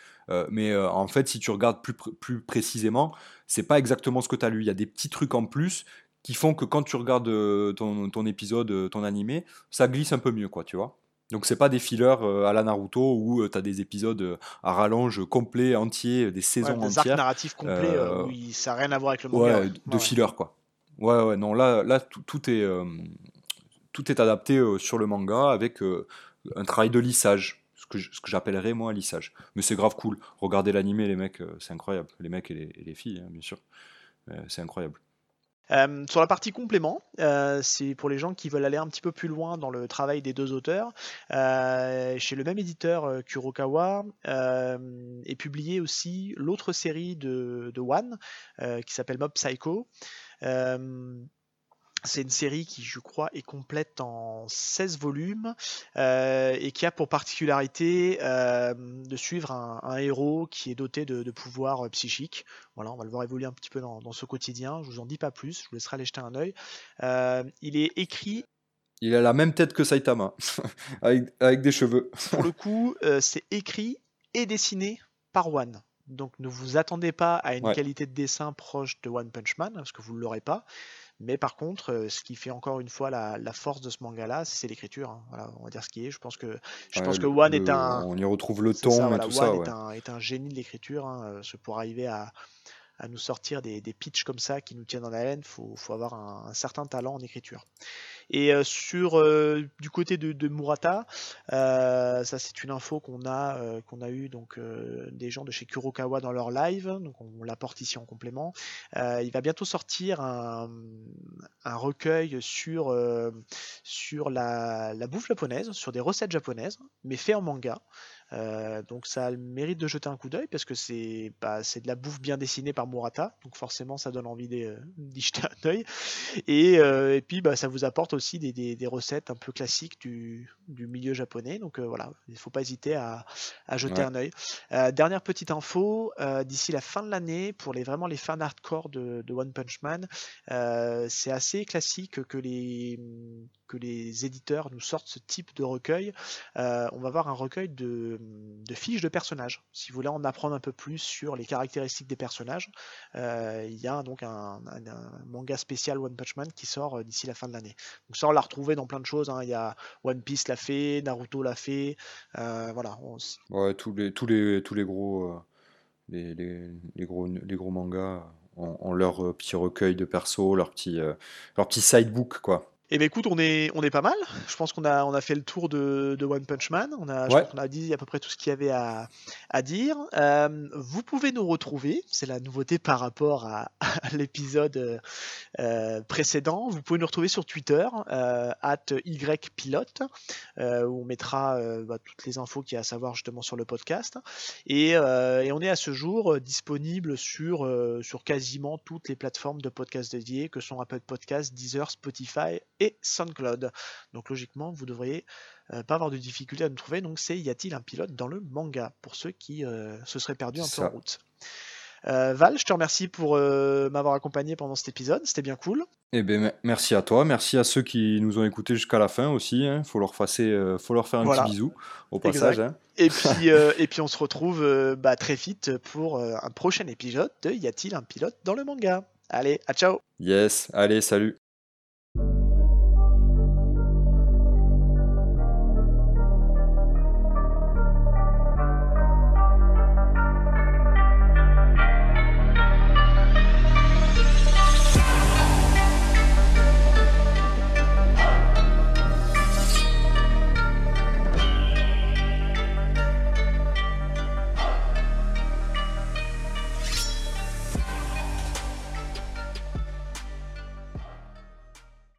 mais en fait, si tu regardes plus, plus précisément, c'est pas exactement ce que tu as lu. Il y a des petits trucs en plus qui font que quand tu regardes euh, ton, épisode, euh, ton animé, ça glisse un peu mieux, quoi, tu vois. Donc c'est pas des fillers euh, à la Naruto où tu as des épisodes à rallonge complet, entiers, des saisons des entières. Des narratifs complets où ça n'a rien à voir avec le manga. Ouais, de filler quoi. Ouais, ouais, non, là, là tout, est, tout est adapté sur le manga avec un travail de lissage, ce que, ce que j'appellerais moi un lissage. Mais c'est grave cool. Regardez l'animé, les mecs, c'est incroyable. Les mecs et les, filles, hein, bien sûr. c'est incroyable. Euh, sur la partie complément, euh, c'est pour les gens qui veulent aller un petit peu plus loin dans le travail des deux auteurs. Euh, chez le même éditeur Kurokawa est publié aussi l'autre série de, de One qui s'appelle Mob Psycho. C'est une série qui, je crois, est complète en 16 volumes euh, et qui a pour particularité euh, de suivre un, héros qui est doté de, pouvoirs euh, psychiques. Voilà, on va le voir évoluer un petit peu dans, ce quotidien. Je vous en dis pas plus, je vous laisserai aller jeter un œil. il est écrit. Il a la même tête que Saitama, avec, des cheveux. pour le coup, c'est écrit et dessiné par One. Donc ne vous attendez pas à une qualité de dessin proche de One Punch Man, parce que vous ne l'aurez pas. Mais par contre, euh, ce qui fait encore une fois la, force de ce manga-là, c'est l'écriture. Hein. Voilà, on va dire ce qui est. Je pense que, je pense que One est un. On y retrouve le ton et tout ça. Est, un, est, un, génie de l'écriture. Hein, euh, pour arriver à, à nous sortir des, des pitchs comme ça qui nous tiennent en haleine, faut, faut, avoir un, certain talent en écriture. Et euh, sur euh, du côté de, Murata, euh, ça c'est une info qu'on a qu'on a eu donc des gens de chez Kurokawa dans leur live, donc on, l'apporte ici en complément. il va bientôt sortir un, recueil sur sur la bouffe japonaise, sur des recettes japonaises, mais fait en manga. Euh, donc ça a le mérite de jeter un coup d'œil parce que c'est bah, de la bouffe bien dessinée par Murata, donc forcément ça donne envie d'y jeter un œil. Et, euh, et puis bah, ça vous apporte aussi des, des, des, recettes un peu classiques du, du milieu japonais, donc euh, voilà, il ne faut pas hésiter à, à jeter un œil. dernière petite info, d'ici la fin de l'année, pour les, vraiment les fans hardcore de, de One Punch Man, c'est assez classique que les, que les éditeurs nous sortent ce type de recueil. on va voir un recueil de de fiches de personnages. Si vous voulez en apprendre un peu plus sur les caractéristiques des personnages, euh, il y a donc un, manga spécial One Punch Man qui sort euh, d'ici la fin de l'année. Donc ça, on l'a retrouvé dans plein de choses. Hein. Il y a One Piece l'a fait, Naruto l'a fait, euh, voilà. Ouais, tous les tous les tous les gros les, gros les gros mangas ont, leur petit recueil de persos, leur petit leur petit sidebook quoi. Eh bien écoute, on est, on est pas mal. Je pense qu'on a, on a fait le tour de, One Punch Man. On a, a dit à peu près tout ce qu'il y avait à, à dire. Euh, vous pouvez nous retrouver, c'est la nouveauté par rapport à, l'épisode euh, précédent. Vous pouvez nous retrouver sur Twitter, euh, at ypilote, euh, où on mettra bah, toutes les infos qu'il y a à savoir justement sur le podcast. Et, et on est à ce jour disponible sur, sur quasiment toutes les plateformes de podcast dédiées, que sont Apple Podcasts, Deezer, Spotify et SoundCloud. Donc logiquement, vous devriez euh, pas avoir de difficulté à nous trouver. Donc c'est y a-t-il un pilote dans le manga? Pour ceux qui euh, se seraient perdus un peu en route. Euh, Val, je te remercie pour m'avoir accompagné pendant cet épisode, c'était bien cool. Eh ben, merci à toi, merci à ceux qui nous ont écoutés jusqu'à la fin aussi. Il hein. faut, leur faut leur faire un petit bisou au passage. Hein. Et, puis, et puis on se retrouve bah, très vite pour un prochain épisode de Y a-t-il un pilote dans le manga Allez, à ciao Yes, allez, salut